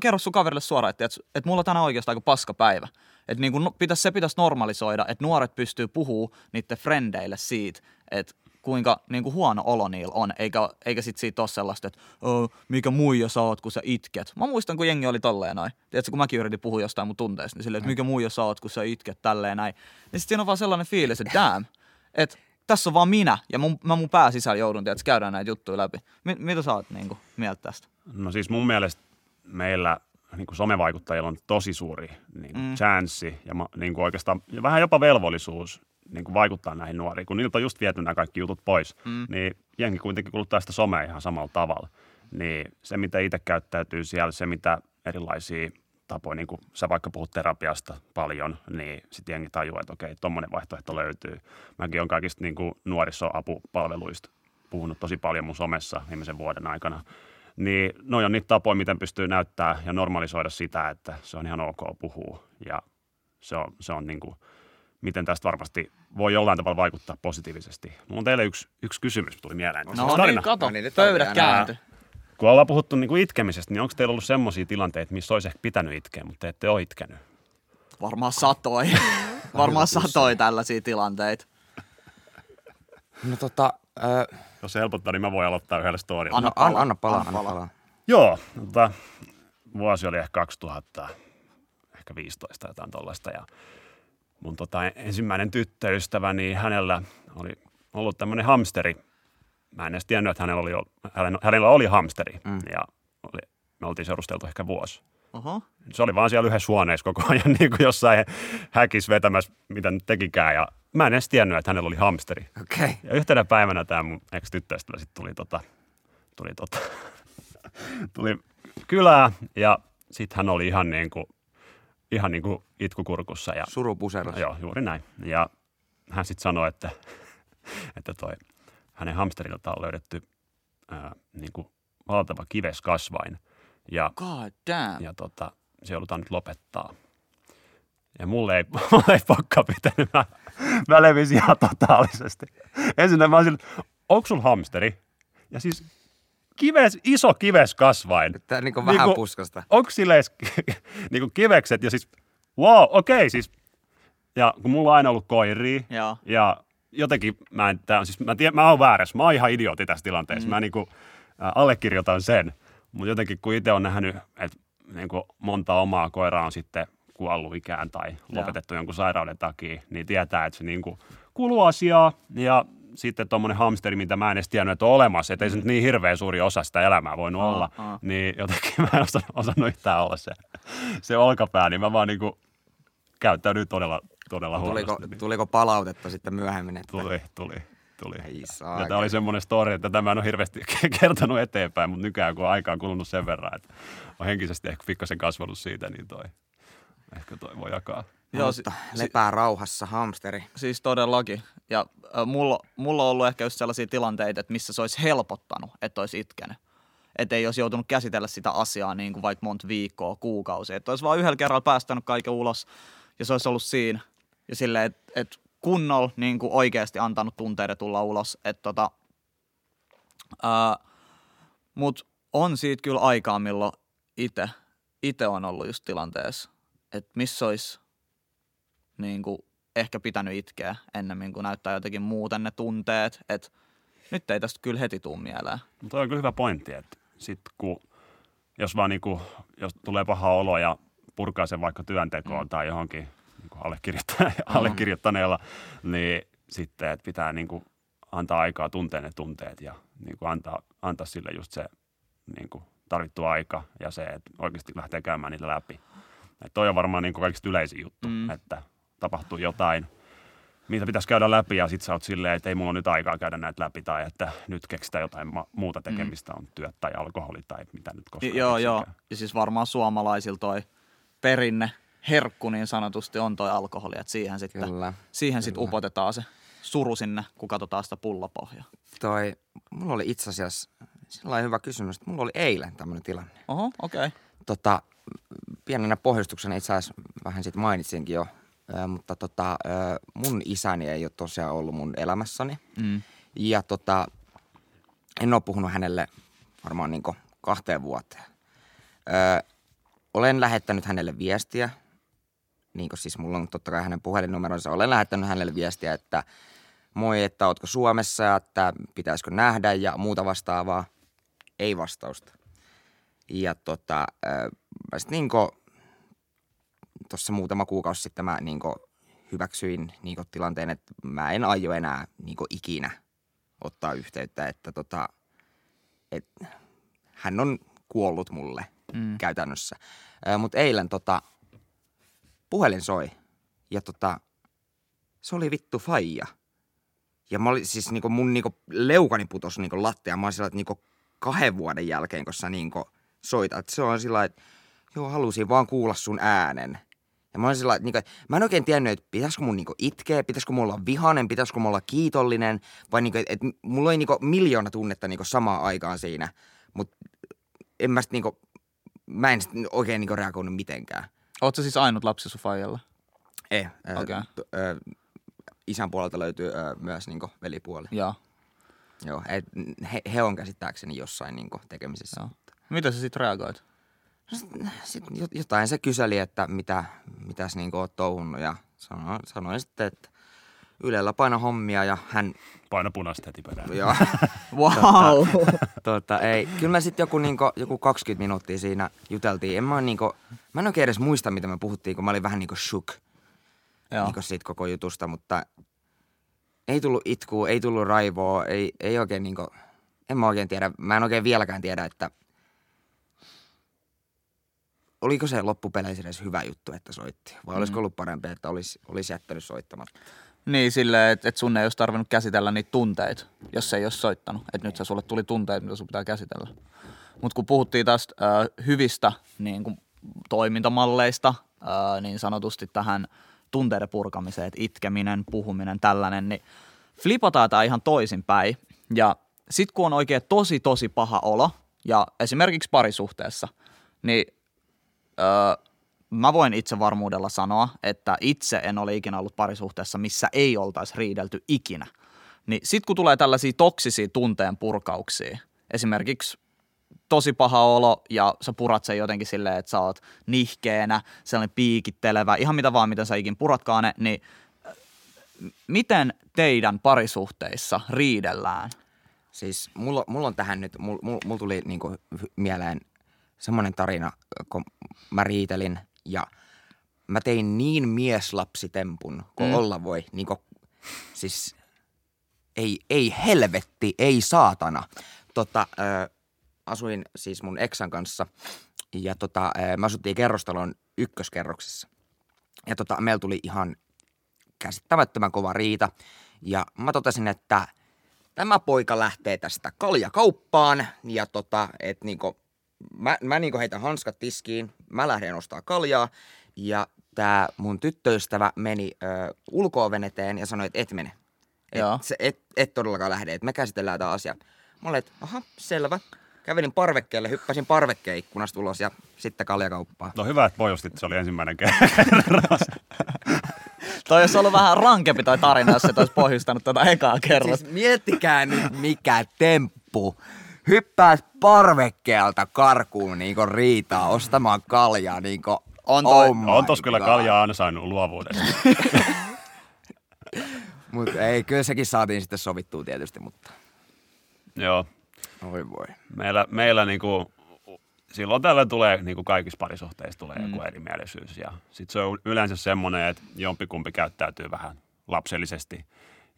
Kerro sun kaverille suoraan, että, että, että mulla on tänään oikeastaan aika paska päivä. Että niin kuin, no, pitäisi, se pitäisi normalisoida, että nuoret pystyy puhuu niiden frendeille siitä, että kuinka niin kuin huono olo niillä on, eikä, eikä sit siitä ole sellaista, että mikä muija sä oot, kun sä itket. Mä muistan, kun jengi oli tolleen noin. Tiedätkö, kun mäkin yritin puhua jostain mun tunteista, niin silleen, että mikä muija sä oot, kun sä itket tälleen näin. Niin sit siinä on vaan sellainen fiilis, että damn, että tässä on vaan minä, ja mun, mä mun pää sisällä joudun, tiedätkö, käydään näitä juttuja läpi. Mi- mitä sä oot niin kuin, mieltä tästä? No siis mun mielestä meillä niin kuin somevaikuttajilla on tosi suuri niin kuin mm. chanssi ja niin kuin oikeastaan ja vähän jopa velvollisuus niin kuin vaikuttaa näihin nuoriin. Kun niiltä on just viety nämä kaikki jutut pois, mm. niin jengi kuitenkin kuluttaa sitä somea ihan samalla tavalla. Niin se, mitä itse käyttäytyy siellä, se, mitä erilaisia tapoja, niin kuin sä vaikka puhut terapiasta paljon, niin sitten jengi tajuaa, että okei, tuommoinen vaihtoehto löytyy. Mäkin olen kaikista niin kuin nuorisoapupalveluista puhunut tosi paljon mun somessa viimeisen vuoden aikana. Niin noi on niitä tapoja, miten pystyy näyttää ja normalisoida sitä, että se on ihan ok puhua. Ja se on, se on niin kuin, miten tästä varmasti voi jollain tavalla vaikuttaa positiivisesti. Mulla on teille yksi, yksi kysymys, tuli mieleen. No Siis niin, kato, No niin, pöydät on käänty. kun ollaan puhuttu niin kuin itkemisestä, niin onko teillä ollut semmoisia tilanteita, missä olisi ehkä pitänyt itkeä, mutta te ette ole itkenyt? Varmaan satoi. Varmaan satoi tällaisia tilanteita. No tota, ö, Jos se helpottaa, niin mä voin aloittaa yhdellä storilla. Anna an, palaa, anna palaa, anna palaa. palaa. Joo, tota, vuosi oli ehkä 2000, ehkä 15 jotain tollaista. Ja mun tota, ensimmäinen tyttöystävä, niin hänellä oli ollut tämmöinen hamsteri. Mä en edes tiennyt, että hänellä oli, hänellä, hänellä oli hamsteri. Mm. Ja oli, me oltiin seurusteltu ehkä vuosi. Oho. Se oli vaan siellä yhdessä huoneessa koko ajan niin kuin jossain häkissä vetämässä, mitä nyt tekikään. Ja mä en edes tiennyt, että hänellä oli hamsteri. Okei. Okay. Ja yhtenä päivänä tämä mun ex-tyttöystävä sitten tuli, tota, tuli, tota, tuli kylään ja sitten hän oli ihan niin kuin, ihan niin kuin itkukurkussa. Ja, Surupuseros. joo, juuri näin. Ja hän sitten sanoi, että, että toi, hänen hamsterilta on löydetty ää, niin kuin valtava kiveskasvain. Ja God damn. ja tota, se joudutaan nyt lopettaa. Ja mulle ei, mulle ei pokka pitänyt. Mä, mä levisin ihan totaalisesti. Ensin mä olisin, onko sulla hamsteri? Ja siis kives, iso kives kasvain. Tää niinku vähän Niinku- puskasta. Onko sille edes niinku kivekset ja siis, wow, okei okay, siis. Ja kun mulla on aina ollut koiria Joo. ja jotenkin mä en, tää on siis, mä, tiedän, mä oon väärässä, mä oon ihan idiootti tässä tilanteessa. Mm. Mä niinku, äh, allekirjoitan sen, mutta jotenkin kun itse on nähnyt, että niinku monta omaa koiraa on sitten kuollut ikään tai lopetettu jonkun sairauden takia, niin tietää, että se niinku kuuluu asiaa ja sitten tuommoinen hamsteri, mitä mä en edes tiennyt, että on olemassa, että ei se nyt niin hirveän suuri osa sitä elämää voinut Aa, olla, aa. niin jotenkin mä en osannut, osannut yhtään olla se, se olkapää, niin mä vaan niinku käyttäydyin todella, todella Tuliko, huonosti. niin. tuliko palautetta sitten myöhemmin? Että... Tuli, tuli, tuli. Ei Ja saa. tämä oli semmoinen story, että tämä en ole hirveästi kertonut eteenpäin, mutta nykyään kun aika on kulunut sen verran, että on henkisesti ehkä pikkasen kasvanut siitä, niin toi, ehkä toi voi jakaa. Joo, si- lepää rauhassa, hamsteri. Siis todellakin. Ja äh, mulla, mulla on ollut ehkä just sellaisia tilanteita, että missä se olisi helpottanut, että olisi itkenyt. Että ei olisi joutunut käsitellä sitä asiaa niin kuin vaikka monta viikkoa, kuukausia. Että olisi vaan yhdellä kerralla päästänyt kaiken ulos ja se olisi ollut siinä. Ja silleen, että et kunnolla niin kuin oikeasti antanut tunteiden tulla ulos. Tota, Mutta on siitä kyllä aikaa, milloin itse ite on ollut just tilanteessa, että missä olisi niin kuin ehkä pitänyt itkeä ennemmin kuin näyttää jotenkin muuten ne tunteet. Että nyt ei tästä kyllä heti tuu mieleen. Mutta toi on kyllä hyvä pointti, että sit kun, jos vaan niinku, jos tulee paha olo ja purkaa sen vaikka työntekoon mm. tai johonkin allekirjoitta- allekirjoittaneella, niin sitten että pitää niinku antaa aikaa tuntea ne tunteet ja niinku antaa, antaa sille just se niinku tarvittu aika ja se, että oikeasti lähtee käymään niitä läpi. Et toi on varmaan niinku kaikista yleisin juttu, Mm. mm. että tapahtuu jotain, mitä pitäisi käydä läpi ja sitten sä oot silleen, että ei mulla nyt aikaa käydä näitä läpi tai että nyt keksitään jotain ma- muuta tekemistä, on työt tai alkoholi tai mitä nyt koskaan. Mm. joo, joo. Ja siis varmaan suomalaisilla toi perinne, herkku niin sanotusti on toi alkoholi. Että siihen sitten Kyllä. siihen sit upotetaan se suru sinne, kun katsotaan sitä pullapohjaa. Toi, mulla oli itse asiassa sellainen hyvä kysymys, että mulla oli eilen tämmöinen tilanne. Oho, okei. Okay. Tota, pienenä pohjustuksena itse asiassa vähän siitä mainitsinkin jo, mutta tota, mun isäni ei ole tosiaan ollut mun elämässäni. Mm. Ja tota, en ole puhunut hänelle varmaan niin kahteen vuoteen. Ö, olen lähettänyt hänelle viestiä, niin siis mulla on totta kai hänen puhelinnumeronsa, olen lähettänyt hänelle viestiä, että moi, että ootko Suomessa että pitäisikö nähdä ja muuta vastaavaa. Ei vastausta. Ja tota, ö, mä sit niinku, tuossa muutama kuukausi sitten mä niinku hyväksyin niinku tilanteen, että mä en aio enää niinku ikinä ottaa yhteyttä, että tota, et, hän on kuollut mulle mm. käytännössä. Mutta eilen tota, puhelin soi ja tota, se oli vittu faija. Ja mä olin siis niinku mun niinku leukani putos niinku lattia. Mä olin sillä, että niinku kahden vuoden jälkeen, kun sä niinku soitat. Se on sillä että joo, halusin vaan kuulla sun äänen. Ja mä olin sillä, että mä en oikein tiennyt, että pitäisikö mun niin kuin, itkeä, pitäisikö mulla olla vihanen, pitäisikö mulla olla kiitollinen, vai niin kuin, että, että mulla oli niin kuin, miljoona tunnetta niin kuin, samaan aikaan siinä. Mutta en mä sit, niin kuin, mä en sit oikein niin kuin, reagoinut mitenkään. Sä siis ainut lapsi sun faijalla? Ei. Okei. Okay. isän puolelta löytyy ö, myös niin kuin, velipuoli. Joo. Joo, et, he, he on käsittääkseni jossain niin kuin, tekemisissä. Joo. Miten sä sit reagoit? Sitten jo- jotain se kyseli, että mitä, mitäs niin oot touhunnut ja sanoin, sanoin sitten, että Ylellä paino hommia ja hän, Paino punaista heti perään. joo, Wow. tota, ei. Kyllä me sitten joku, niinku, joku 20 minuuttia siinä juteltiin. En mä, niinku, mä en oikein edes muista, mitä me puhuttiin, kun mä olin vähän niinku shook Joo. niinku siitä koko jutusta, mutta ei tullut itkua, ei tullut raivoa, ei, ei oikein niinku, en mä oikein tiedä, mä en oikein vieläkään tiedä, että oliko se loppupeleissä edes hyvä juttu, että soitti, vai Mm. olisiko ollut parempi, että olisi, olisi jättänyt soittamatta. Niin silleen, että et sun ei olisi tarvinnut käsitellä niitä tunteita, jos se ei olisi soittanut. Että nyt se sulle tuli tunteita, mitä sun pitää käsitellä. Mutta kun puhuttiin tästä äh, hyvistä niin kun, toimintamalleista, äh, niin sanotusti tähän tunteiden purkamiseen, että itkeminen, puhuminen, tällainen, niin flipataan tämä ihan toisinpäin. Ja sit kun on oikein tosi tosi paha olo, ja esimerkiksi parisuhteessa, niin öö, mä voin itse varmuudella sanoa, että itse en ole ikinä ollut parisuhteessa, missä ei oltaisi riidelty ikinä. Niin sit kun tulee tällaisia toksisia tunteen purkauksia, esimerkiksi tosi paha olo ja sä purat sen jotenkin silleen, että sä oot nihkeänä, sellainen piikittelevä, ihan mitä vaan, miten sä ikin puratkaan ne, niin äh, miten teidän parisuhteissa riidellään? Siis mulla, mulla on tähän nyt, mulla, mulla tuli niinku mieleen semmoinen tarina, kun mä riitelin ja mä tein niin mieslapsitempun, kun Mm. olla voi. Niinku, siis ei, ei helvetti, ei saatana. Tota, ö, asuin siis mun eksän kanssa ja tota, ö, me asuttiin kerrostalon ykköskerroksessa. Ja tota, meillä tuli ihan käsittämättömän kova riita. Ja mä totesin, että tämä poika lähtee tästä kaljakauppaan ja tota, et niinku, mä, mä niinku heitän hanskat tiskiin, mä lähden ostaa kaljaa ja tää mun tyttöystävä meni ö, ulko eteen ja sanoi, että et mene. Joo. Et, se, et, et todellakaan lähde, että me käsitellään tämä asia. Mä olin, että aha, selvä. Kävelin parvekkeelle, hyppäsin parvekkeen ikkunasta ulos ja sitten kaljakauppaan. No hyvä, että pohjustit, se oli ensimmäinen kerta. Toi olisi ollut vähän rankempi toi tarina, jos et olisi pohjustanut tätä ekaa kerran. Siis miettikää nyt mikä temppu. Hyppäät parvekkeelta karkuun niinku riitaa ostamaan kaljaa niinku On toi- oh on tos kyllä kaljaa ansainnut luovuudesta. Mut ei, kyllä sekin saatiin sitten sovittua tietysti, mutta Joo. oi voi. Meillä, meillä niinku, silloin tällä tulee, niin kuin kaikissa parisuhteissa tulee mm. joku erimielisyys. Ja sitten se on yleensä semmoinen, että jompikumpi käyttäytyy vähän lapsellisesti.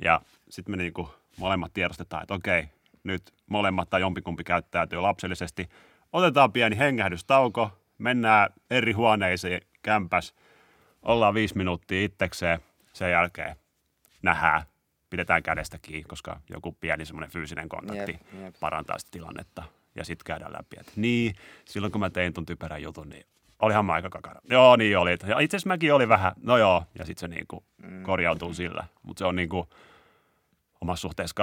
Ja sitten me niinku molemmat tiedostetaan, että okei, nyt molemmat tai jompikumpi käyttäytyy lapsellisesti. Otetaan pieni hengähdystauko, mennään eri huoneisiin, kämpäs, ollaan viisi minuuttia itsekseen, sen jälkeen nähdään, pidetään kädestä kiinni, koska joku pieni semmoinen fyysinen kontakti Jep, jep. parantaa sitä tilannetta. Ja sitten käydään läpi, että niin, silloin kun mä tein ton typerän jutun, niin olihan mä aika kakara. Joo, niin oli. Ja itse asiassa mäkin oli vähän, no joo, ja sitten se niinku mm. korjautuu sillä. Mutta se on niinku omassa suhteessa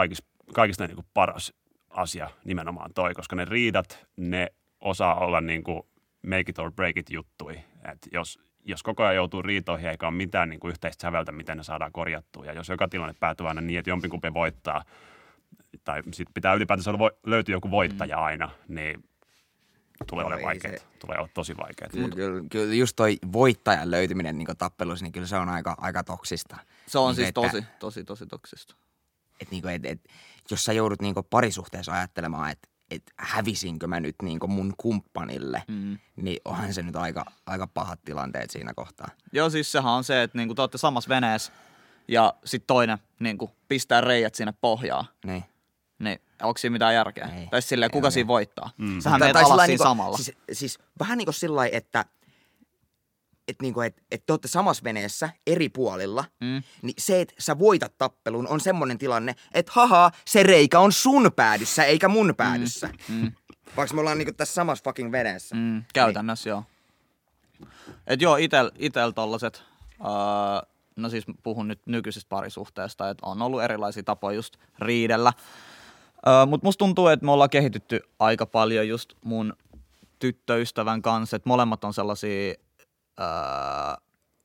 kaikista, kaikista niinku paras asia nimenomaan toi, koska ne riidat, ne osaa olla niinku make it or break it juttui. Et jos, jos koko ajan joutuu riitoihin eikä ole mitään niinku yhteistä säveltä, miten ne saadaan korjattua, ja jos joka tilanne päätyy aina niin, että jompikumpi voittaa, tai sitten pitää ylipäätänsä löytyy joku voittaja aina, niin tulee olemaan se- Tulee olla tosi vaikeet. Kyllä, kyllä, kyllä just toi voittajan löytyminen niin tappeluissa, niin kyllä se on aika, aika toksista. Se on Niinku, siis että- tosi, tosi, tosi toksista. Et, niinku, et, et, jos sä joudut niinku parisuhteessa ajattelemaan, että et hävisinkö mä nyt niinku mun kumppanille, Mm. niin onhan se nyt aika, aika pahat tilanteet siinä kohtaa. Joo, siis sehän on se, että niinku te olette samassa veneessä ja sitten toinen niinku pistää reijät sinne pohjaan. Niin. Niin onko siinä mitään järkeä? Ei. Tai silleen, kuka Ei, siinä ei. voittaa? Mm. Sähän tai alas siinä niinku- samalla. Siis, siis vähän niin kuin sillä lailla, että et niinku, et, et te olette samassa veneessä eri puolilla, Mm. niin se, että sä voitat tappelun, on semmoinen tilanne, että haha, se reikä on sun päädyssä eikä mun päädyssä. Mm. Vaikka me ollaan niinku tässä samassa fucking veneessä. Mm, käytännössä joo. Et joo, itel, itel tollaset, öö, no siis puhun nyt nykyisestä parisuhteesta, että on ollut erilaisia tapoja just riidellä. Öö, Mutta musta tuntuu, että me ollaan kehitytty aika paljon just mun tyttöystävän kanssa, että molemmat on sellaisia öö,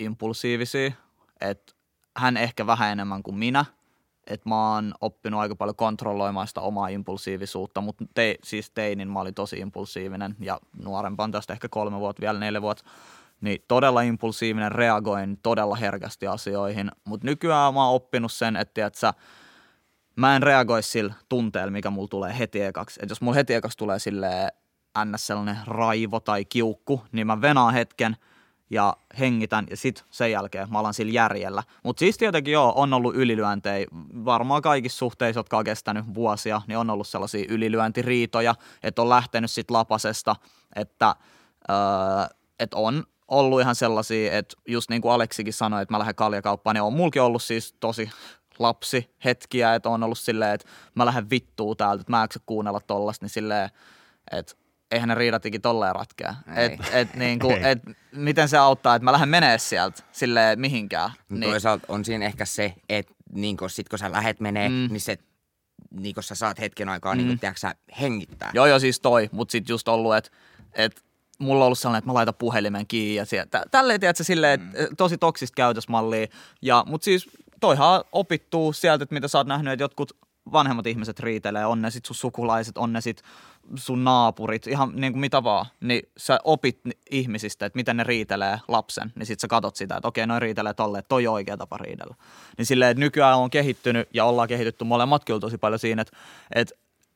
impulsiivisia, että hän ehkä vähän enemmän kuin minä, että mä oon oppinut aika paljon kontrolloimaan sitä omaa impulsiivisuutta, mutta te, siis teinin mä olin tosi impulsiivinen ja nuorempaan tästä ehkä kolme vuotta, vielä neljä vuotta, niin todella impulsiivinen, reagoin todella herkästi asioihin, mutta nykyään mä oon oppinut sen, että tiedät, sä, mä en reagoi sillä tunteella, mikä mulla tulee heti ekaksi. Et jos mulla heti ekaksi tulee sille ns. sellainen raivo tai kiukku, niin mä venaan hetken ja hengitän ja sit sen jälkeen mä alan sillä järjellä. Mutta siis tietenkin joo, on ollut ylilyöntejä. Varmaan kaikissa suhteissa, jotka on kestänyt vuosia, niin on ollut sellaisia ylilyöntiriitoja, että on lähtenyt sit lapasesta, että, öö, että on ollut ihan sellaisia, että just niin kuin Aleksikin sanoi, että mä lähden kaljakauppaan, niin on mulkin ollut siis tosi lapsi hetkiä, että on ollut silleen, että mä lähden vittuun täältä, että mä en kuunnella tollasta, niin silleen, että eihän ne riidatikin tolleen ratkea. Et, et, niin kuin, et, miten se auttaa, että mä lähden menee sieltä silleen mihinkään. Niin. Niin, Toisaalta on siinä ehkä se, että niin kun, sit kun sä lähet menee, Mm. niin se niin kun sä saat hetken aikaa, mm. niin kun, tiedätkö, sä hengittää. joo, joo, siis toi, mutta sitten just ollut, että et, mulla on ollut sellainen, että mä laitan puhelimen kiinni ja sieltä. Tälleen, tiedätkö, silleen, Mm. tosi toksista käytösmallia. Ja, mutta siis toihan opittuu sieltä, että mitä sä oot nähnyt, että jotkut vanhemmat ihmiset riitelee, on ne sit sun sukulaiset, on ne sit sun naapurit, ihan niin kuin mitä vaan, niin sä opit ihmisistä, että miten ne riitelee lapsen, niin sit sä katot sitä, että okei, noin riitelee tolle, että toi on oikea tapa riidellä. Niin silleen, että nykyään on kehittynyt ja ollaan kehitytty molemmat kyllä tosi paljon siinä, että, että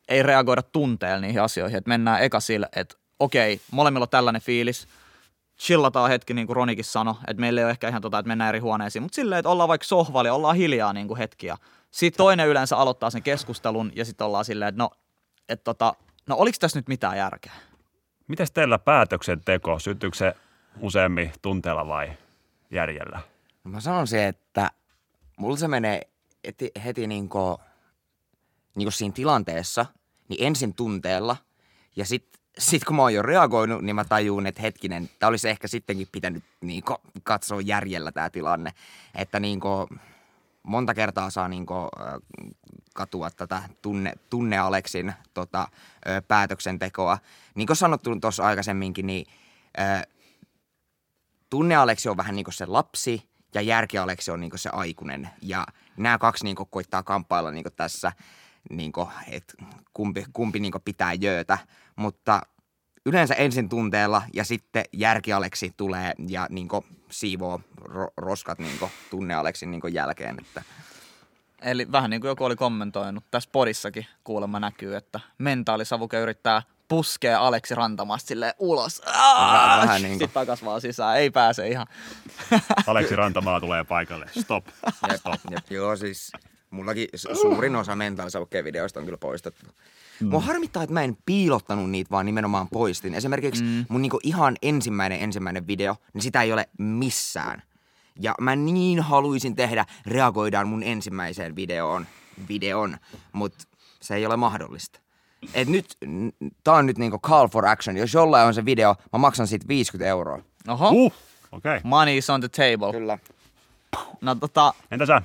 ei reagoida tunteella niihin asioihin, että mennään eka sille, että okei, molemmilla on tällainen fiilis, chillataan hetki, niin kuin Ronikin sanoi, että meillä ei ole ehkä ihan tota, että mennään eri huoneisiin, mutta silleen, että ollaan vaikka sohvalla ja ollaan hiljaa niin kuin hetkiä. Sitten toinen yleensä aloittaa sen keskustelun ja sitten ollaan silleen, että no, että tota, no oliko tässä nyt mitään järkeä? Miten teillä päätöksenteko, syntyykö se useammin tunteella vai järjellä? No mä sanon se, että mulla se menee heti, heti niinku, niinku siinä tilanteessa, niin ensin tunteella ja sit, sit kun mä oon jo reagoinut, niin mä tajun, että hetkinen, tää olisi ehkä sittenkin pitänyt niinku katsoa järjellä tämä tilanne. Että niinku, monta kertaa saa niinku, ö, katua tätä tunne, tunne Aleksin tota, päätöksentekoa. Niin kuin sanottu tuossa aikaisemminkin, niin tunne Aleksi on vähän niin kuin se lapsi ja järki Aleksi on niin kuin se aikuinen. Ja nämä kaksi niin kuin koittaa kamppailla niin kuin tässä, niin kuin, että kumpi, kumpi niin kuin pitää jöötä. Mutta yleensä ensin tunteella ja sitten järki Aleksi tulee ja niin kuin siivoo ro- roskat niin kuin tunne Aleksin niin kuin jälkeen. Että Eli vähän niin kuin joku oli kommentoinut, tässä podissakin kuulemma näkyy, että mentaalisavuke yrittää puskea Aleksi Rantamasta silleen ulos. Vähän- vähän niin kuin. Sitten takas vaan sisään, ei pääse ihan. Aleksi Rantamaa tulee paikalle. Stop. Jep, jep, joo, siis mullakin su- suurin osa mentaalisavukkeen videoista on kyllä poistettu. Mm. Mua harmittaa, että mä en piilottanut niitä, vaan nimenomaan poistin. Esimerkiksi mm. mun niinku ihan ensimmäinen ensimmäinen video, niin sitä ei ole missään. Ja mä niin haluaisin tehdä, reagoidaan mun ensimmäiseen videoon, videon, mutta se ei ole mahdollista. Et nyt, tää on nyt niinku call for action. Jos jollain on se video, mä maksan siitä 50 euroa. Oho, Uh, okei. Okay. money is on the table. Kyllä. No tota, Entä sä?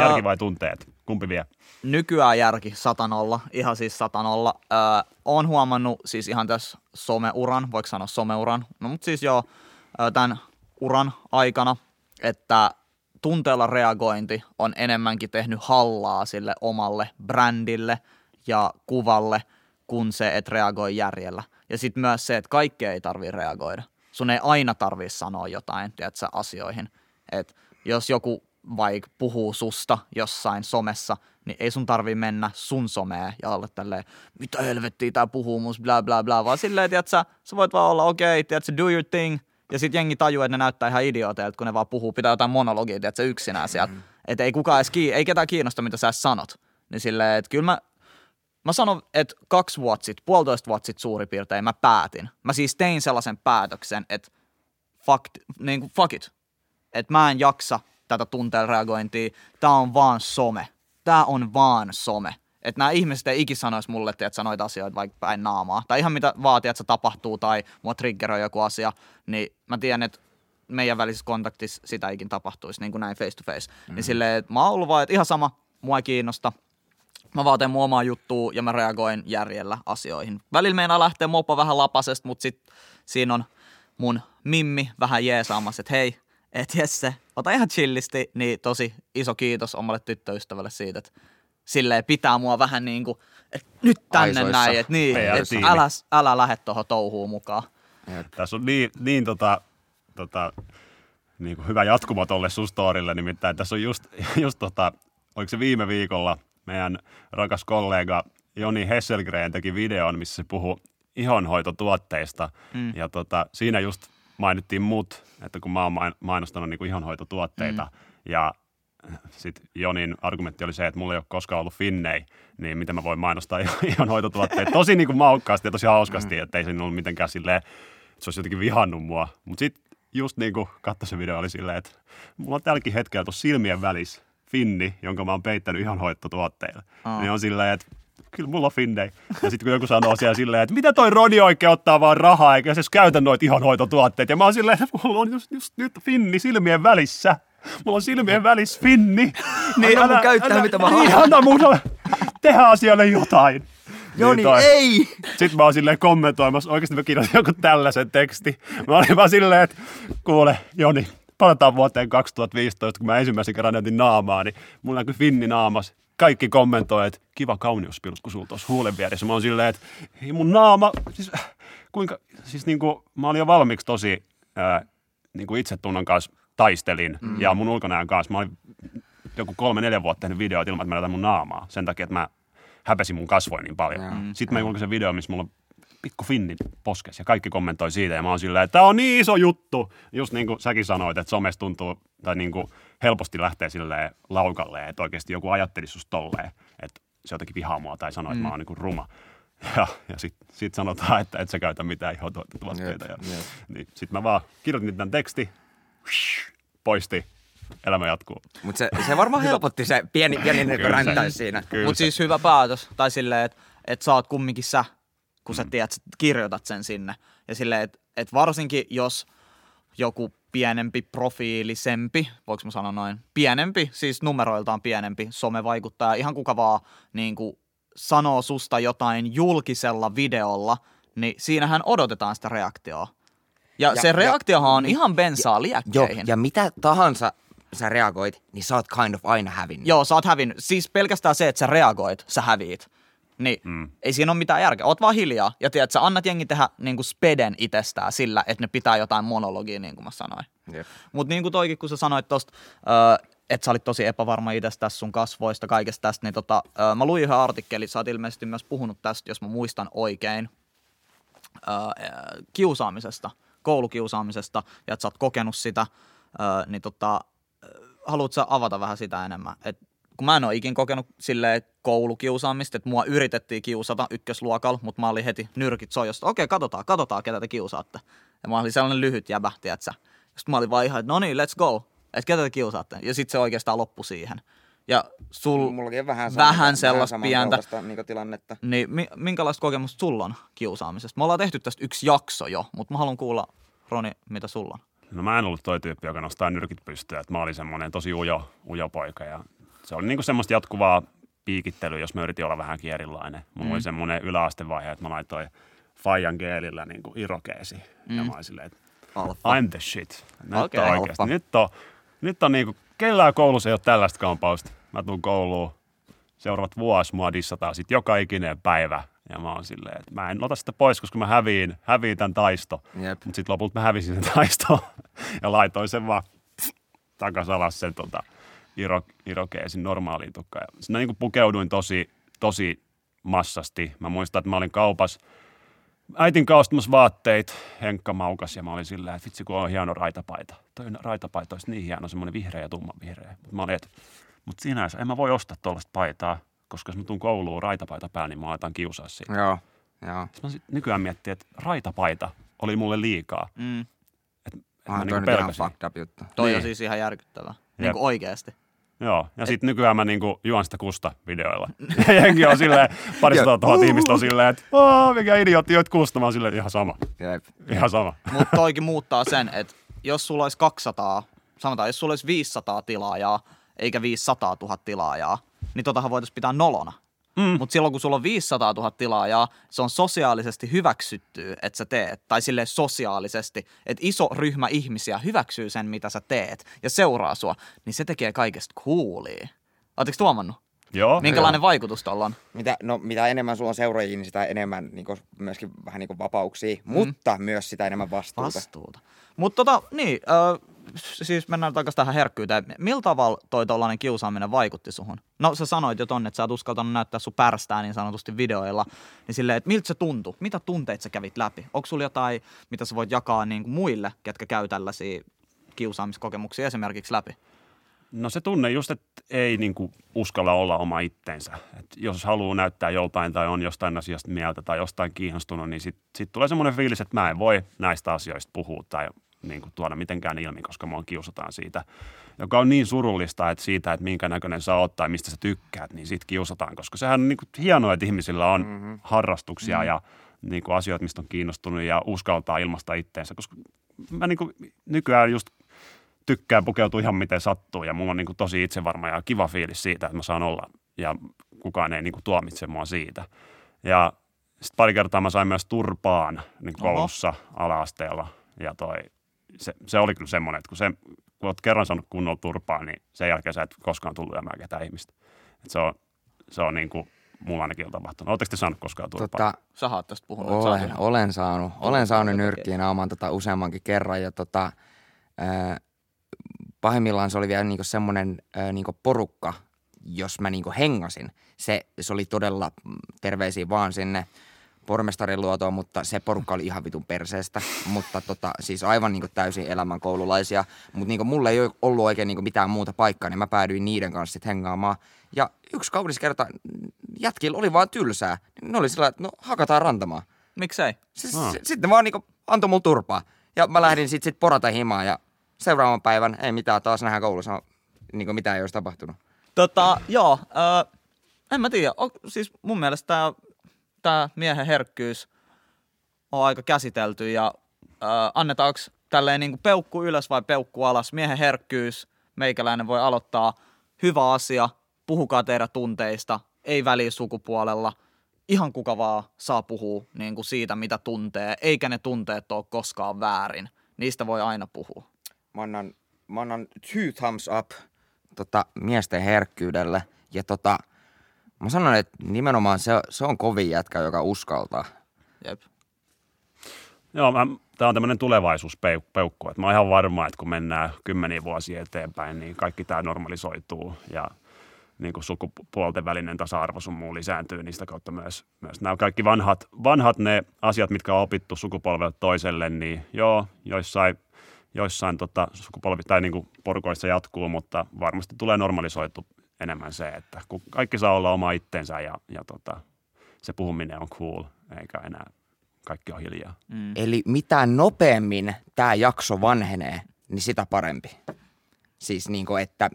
Järki vai tunteet? Kumpi vie? nykyään järki satanolla, ihan siis satanolla. Öö, oon huomannut siis ihan tässä someuran, voiko sanoa someuran, no mutta siis joo, tämän uran aikana, että tunteella reagointi on enemmänkin tehnyt hallaa sille omalle brändille ja kuvalle, kuin se, että reagoi järjellä. Ja sitten myös se, että kaikkea ei tarvii reagoida. Sun ei aina tarvii sanoa jotain, tiedätkö, asioihin. Et jos joku vaikka puhuu susta jossain somessa, niin ei sun tarvii mennä sun someen ja olla tälleen, mitä helvettiä tää puhuu musta, bla bla bla, vaan silleen, tiedätkö, sä voit vaan olla okei, okay, tiedätkö, do your thing, ja sitten jengi tajuu, että ne näyttää ihan idiooteilta, kun ne vaan puhuu, pitää jotain monologia, tiedätkö, yksinään sieltä. Että ei kukaan edes kii- ei ketään kiinnosta, mitä sä sanot. Niin silleen, että kyllä mä, mä sanon, että kaksi vuotta sitten, puolitoista vuotta sitten suurin piirtein mä päätin. Mä siis tein sellaisen päätöksen, että fuck, niin kuin fuck it. Että mä en jaksa tätä tunteen reagointia. Tää on vaan some. Tää on vaan some. Että nämä ihmiset ei ikinä sanoisi mulle, että sä noita asioita vaikka päin naamaa. Tai ihan mitä vaatii, että se tapahtuu tai mua triggeroi joku asia, niin mä tiedän, että meidän välisessä kontaktissa sitä ikin tapahtuisi, niin kuin näin face to face. Mm. Niin silleen, että mä oon ollut vaan, että ihan sama, mua ei kiinnosta. Mä vaan teen mun omaa juttua ja mä reagoin järjellä asioihin. Välillä meinaa lähteä mopo vähän lapasesta, mutta sit siinä on mun mimmi vähän jeesaamassa, että hei, et Jesse, ota ihan chillisti, niin tosi iso kiitos omalle tyttöystävälle siitä, että silleen pitää mua vähän niin kuin, että nyt tänne Aisoissa. näin, että niin, et älä, älä lähde tuohon touhuun mukaan. Tässä on niin, niin tota, tota, niin kuin hyvä jatkumo tolle sun storille, nimittäin tässä on just, just tota, oliko se viime viikolla meidän rakas kollega Joni Hesselgren teki videon, missä se puhui ihonhoitotuotteista. Mm. Ja tota, siinä just mainittiin mut, että kun mä oon main- mainostanut niin kuin ihonhoitotuotteita mm. ja sitten Jonin argumentti oli se, että mulla ei ole koskaan ollut finnei, niin miten mä voin mainostaa ihonhoitotuotteita. Tosi niin kuin maukkaasti ja tosi hauskasti, että ei siinä ollut mitenkään silleen, että se olisi jotenkin vihannut mua. Mutta sitten just niin kuin katsoi se video oli silleen, että mulla on tälläkin hetkellä tuossa silmien välissä finni, jonka mä oon peittänyt ihonhoitotuotteilla. Aa. Niin on silleen, että kyllä mulla on finnei. Ja sitten kun joku sanoo siellä silleen, että mitä toi Roni oikein ottaa vaan rahaa, eikä se edes käytä noita ihonhoitotuotteita. Ja mä oon silleen, että mulla on just, just nyt finni silmien välissä. Mulla on silmien välissä finni. Niin Anna mun käyttää, mitä mä Niin, haluan. anna mun tehdä asialle jotain. Joni, toi- ei! sitten mä oon silleen kommentoimassa, oikeasti mä kirjoitin joku tällaisen teksti. Mä olin vaan silleen, että kuule Joni, palataan vuoteen 2015, kun mä ensimmäisen kerran näytin naamaa, niin mulla näkyi Finni naamas. Kaikki kommentoi, että kiva kauneuspilkku sulla tuossa huulen vieressä. Mä oon silleen, että ei mun naama, siis kuinka, siis niinku, mä olin jo valmiiksi tosi ää, niinku itsetunnon kanssa taistelin mm. ja mun ulkonäön kanssa. Mä olin joku kolme-neljä vuotta tehnyt videoita ilman, että mä näytän mun naamaa. Sen takia, että mä häpesin mun kasvoja niin paljon. Mm. Sitten mä julkaisin video, missä mulla on pikku finni poskes ja kaikki kommentoi siitä ja mä oon silleen, että tää on niin iso juttu. Just niin kuin säkin sanoit, että somessa tuntuu, tai niin kuin helposti lähtee silleen laukalle, että oikeasti joku ajattelisi susta tolleen, että se jotenkin vihaa mua tai sanoo, että mä oon niin ruma. Ja, ja sitten sit sanotaan, että et sä käytä mitään ihotuotteita. Ja, Jep, jep. niin sitten mä vaan kirjoitin tämän teksti, poisti, elämä jatkuu. Mutta se, se varmaan helpotti se pieni, pieni niin Kyllä se- räntäys siinä. Mutta siis hyvä päätös. Tai silleen, että et sä oot kumminkin sä, kun sä tiedät, sä kirjoitat sen sinne. Ja silleen, että et varsinkin jos joku pienempi, profiilisempi, voiko mä sanoa noin, pienempi, siis numeroiltaan pienempi somevaikuttaja, ihan kuka vaan niin kuin sanoo susta jotain julkisella videolla, niin siinähän odotetaan sitä reaktioa. Ja, Ja- ja se ja- reaktiohan on ihan bensaa Joo, liekkeihin. ja mitä tahansa sä reagoit, niin sä oot kind of aina hävinnyt. Joo, sä oot hävinnyt. Siis pelkästään se, että sä reagoit, sä häviit. Niin, mm. ei siinä ole mitään järkeä. Oot vaan hiljaa. Ja tiedät, sä annat jengi tehdä niin kuin speden itsestään sillä, että ne pitää jotain monologia, niin kuin mä sanoin. Jep. Mutta niin kuin toikin, kun sä sanoit tosta, öö, että sä olit tosi epävarma itsestä sun kasvoista, kaikesta tästä, niin tota, öö, mä luin yhden artikkelin, sä oot ilmeisesti myös puhunut tästä, jos mä muistan oikein, öö, kiusaamisesta, koulukiusaamisesta, ja että sä oot kokenut sitä, öö, niin tota, haluatko sä avata vähän sitä enemmän? Et kun mä en ole ikin kokenut silleen koulukiusaamista, että mua yritettiin kiusata ykkösluokalla, mutta mä olin heti nyrkit sojosta. Okei, katsotaan, katsotaan, ketä te kiusaatte. Ja mä olin sellainen lyhyt jäbä, tiedätkö? Sitten mä olin vaan ihan, että no niin, let's go. Että ketä te kiusaatte. Ja sitten se oikeastaan loppui siihen. Ja sul, Mullakin on vähän, vähän sellaista pientä. samankaltaista niinku tilannetta. niin mi- minkälaista kokemusta sulla on kiusaamisesta? Me ollaan tehty tästä yksi jakso jo, mutta mä haluan kuulla, Roni, mitä sulla on. No mä en ollut toi tyyppi, joka nostaa nyrkit pystyyn. Että mä olin semmoinen tosi ujo, ujo poika ja se oli niinku semmoista jatkuvaa piikittelyä, jos mä yritin olla vähän erilainen. Mulla mm. oli semmoinen yläastevaihe, että mä laitoin Fajan geelillä niinku irokeesi. Mm. Ja mä olin silleen, että Alfa. I'm the shit. Nyt Okei. on oikeasti. Alfa. Nyt on, nyt on niinku, kellään koulussa ei ole tällaista kampausta. Mä tuun kouluun, seuraavat vuosi mua dissataan sit joka ikinen päivä. Ja mä oon silleen, että mä en ota sitä pois, koska mä häviin, häviin tämän taisto. Jep. Mutta sitten lopulta mä hävisin sen taistoon ja laitoin sen vaan takas alas sen tota, iro, irokeesin normaaliin tukkaan. Ja Siinä niin pukeuduin tosi, tosi massasti. Mä muistan, että mä olin kaupassa äitin kaustamassa vaatteet, Henkka maukas ja mä olin silleen, että vitsi kun on hieno raitapaita. Toi raitapaita olisi niin hieno, semmoinen vihreä ja tumma vihreä. Mut mä olin, että mut sinänsä en mä voi ostaa tuollaista paitaa, koska jos mä tuun kouluun raitapaita päällä, niin mä aletaan kiusaa siitä. Joo, joo. Sitten mä sit nykyään miettii, että raitapaita oli mulle liikaa. Mm. Et, et Ah, mä toi niinku nyt ihan pelkäsin. fucked up juttu. Toi Niin. on siis ihan järkyttävää. Niin kuin oikeasti. Joo, ja sitten nykyään mä niinku juon sitä kusta videoilla. Ja jengi on silleen, parista tuhat ihmistä on silleen, että mikä idiootti, joit kusta. Mä oon silleen, ihan sama, Jep. ihan sama. Mutta toikin muuttaa sen, että jos sulla olisi 200, sanotaan, jos sulla olisi 500 tilaajaa, eikä 500 000 tilaajaa, niin totahan voitaisiin pitää nolona. Mm. Mutta silloin kun sulla on 500 000 tilaajaa, se on sosiaalisesti hyväksyttyä, että sä teet. Tai sille sosiaalisesti, että iso ryhmä ihmisiä hyväksyy sen, mitä sä teet ja seuraa sua, niin se tekee kaikesta coolia. Oletteko tuomannut? Joo, Minkälainen vaikutus tuolla on? Mitä, no, mitä enemmän sulla on seuraajia, niin sitä enemmän niin kuin, myöskin vähän niin kuin vapauksia, mm. mutta myös sitä enemmän vastuuta. Vastuuta. Mutta tota, niin, äh, siis mennään takaisin tähän herkkyyteen. Millä tavalla toi tollainen kiusaaminen vaikutti suhun? No sä sanoit jo tonne, että sä oot uskaltanut näyttää sun pärstää niin sanotusti videoilla. Niin silleen, että miltä se tuntui? Mitä tunteita sä kävit läpi? Onko sulla jotain, mitä sä voit jakaa niin kuin muille, ketkä käy tällaisia kiusaamiskokemuksia esimerkiksi läpi? No se tunne just, että ei niinku uskalla olla oma itsensä. Et jos haluaa näyttää joltain tai on jostain asiasta mieltä tai jostain kiinnostunut, niin sitten sit tulee semmoinen fiilis, että mä en voi näistä asioista puhua tai niinku tuoda mitenkään ilmi, koska mua kiusataan siitä. Joka on niin surullista, että siitä, että minkä näköinen sä oot tai mistä sä tykkäät, niin siitä kiusataan. Koska sehän on niinku hienoa, että ihmisillä on mm-hmm. harrastuksia mm-hmm. ja niinku asioita, mistä on kiinnostunut ja uskaltaa ilmaista itteensä. Koska mä niinku nykyään just tykkää pukeutua ihan miten sattuu ja mulla on niin kuin tosi itsevarma ja kiva fiilis siitä, että mä saan olla ja kukaan ei niin kuin tuomitse mua siitä. Ja sitten pari kertaa mä sain myös turpaan niin koulussa ala-asteella ja toi, se, se, oli kyllä semmoinen, että kun, se, kun oot kerran saanut kunnolla turpaa, niin sen jälkeen sä et koskaan tullut lyömään ketään ihmistä. Et se on, se on niin kuin, mulla ainakin on tapahtunut. Oletteko te saanut koskaan turpaa? Tota, Sä oot tästä puhunut. olen, ihan- olen saanut, olen saanut nyrkkiin naamaan tota useammankin kerran ja tota, ää, pahimmillaan se oli vielä niinku semmoinen ää, niinku porukka, jos mä niinku hengasin. Se, se oli todella terveisiä vaan sinne pormestarin luotoon, mutta se porukka oli ihan vitun perseestä. Mutta tota, siis aivan niinku täysin elämän koululaisia. Mutta niinku mulla ei ole ollut oikein niinku mitään muuta paikkaa, niin mä päädyin niiden kanssa sitten hengaamaan. Ja yksi kaunis kerta jätkillä oli vaan tylsää. Ne oli sillä, että no hakataan rantamaan. Miksei? Siis, s- Sitten vaan niinku antoi mulle turpaa. Ja mä lähdin sit, sit porata himaan ja seuraavan päivän ei mitään, taas nähdään koulussa. Niinku mitään ei olisi tapahtunut. Tota, joo, äh, en mä tiedä. O, siis mun mielestä tää, tää miehen herkkyys on aika käsitelty ja äh, annetaanko tälleen niinku peukku ylös vai peukku alas. Miehen herkkyys, meikäläinen voi aloittaa. Hyvä asia, puhukaa teidän tunteista, ei väliä sukupuolella. Ihan kuka vaan saa puhua niin kuin siitä, mitä tuntee, eikä ne tunteet ole koskaan väärin. Niistä voi aina puhua. Mä annan, mä annan two thumbs up tota, miesten herkkyydelle. Ja tota, mä sanon, että nimenomaan se, se on kovin jätkä, joka uskaltaa. Jep. Joo, mä, tämä on tämmöinen tulevaisuuspeukku. Että mä oon ihan varma, että kun mennään kymmeniä vuosia eteenpäin, niin kaikki tämä normalisoituu ja niin kuin sukupuolten välinen tasa-arvo sun muu lisääntyy, niin sitä kautta myös, myös nämä kaikki vanhat, vanhat ne asiat, mitkä on opittu sukupolvelta toiselle, niin joo, joissain, joissain tota, sukupolvi tai niin kuin porukoissa jatkuu, mutta varmasti tulee normalisoitu enemmän se, että kun kaikki saa olla oma itsensä ja, ja tota, se puhuminen on cool, eikä enää kaikki on hiljaa. Mm. Eli mitä nopeammin tämä jakso vanhenee, niin sitä parempi. Siis niin kuin, että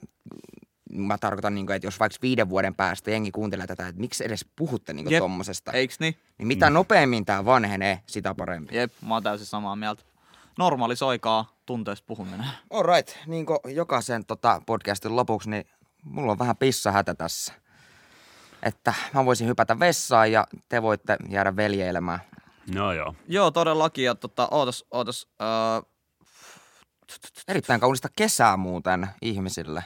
mä tarkoitan, niin kuin, että jos vaikka viiden vuoden päästä jengi kuuntelee tätä, että miksi edes puhutte niin Jep. kuin tommosesta, Eiks niin? niin mitä nopeammin tämä vanhenee, sitä parempi. Jep, mä oon täysin samaa mieltä. Normalisoikaa tunteista puhuminen. Alright, niin kuin jokaisen tota podcastin lopuksi, niin mulla on vähän pissahätä tässä. Että mä voisin hypätä vessaan ja te voitte jäädä veljeilemään. No joo. Joo, todellakin. Ja tota, ootas, ootas. Öö, Erittäin kaunista kesää muuten ihmisille.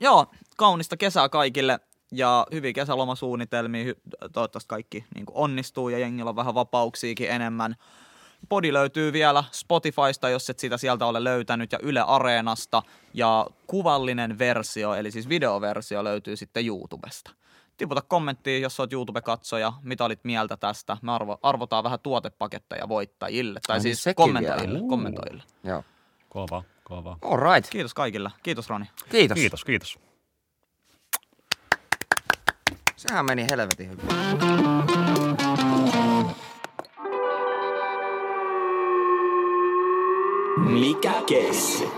joo, kaunista kesää kaikille ja hyviä kesälomasuunnitelmia. Toivottavasti kaikki niin onnistuu ja jengillä on vähän vapauksiakin enemmän. Podi löytyy vielä Spotifysta, jos et sitä sieltä ole löytänyt, ja Yle Areenasta. Ja kuvallinen versio, eli siis videoversio, löytyy sitten YouTubesta. Tiputa kommenttia, jos oot YouTube-katsoja, mitä olit mieltä tästä. Me arvo, arvotaan vähän tuotepaketteja voittajille, tai Ai niin, siis kommentoijille. vielä. kommentoijille. Joo. Kova, kova. Alright, Kiitos kaikille. Kiitos Roni. kiitos. Kiitos, kiitos. Sehän meni helvetin hyvin. Mikä keissi?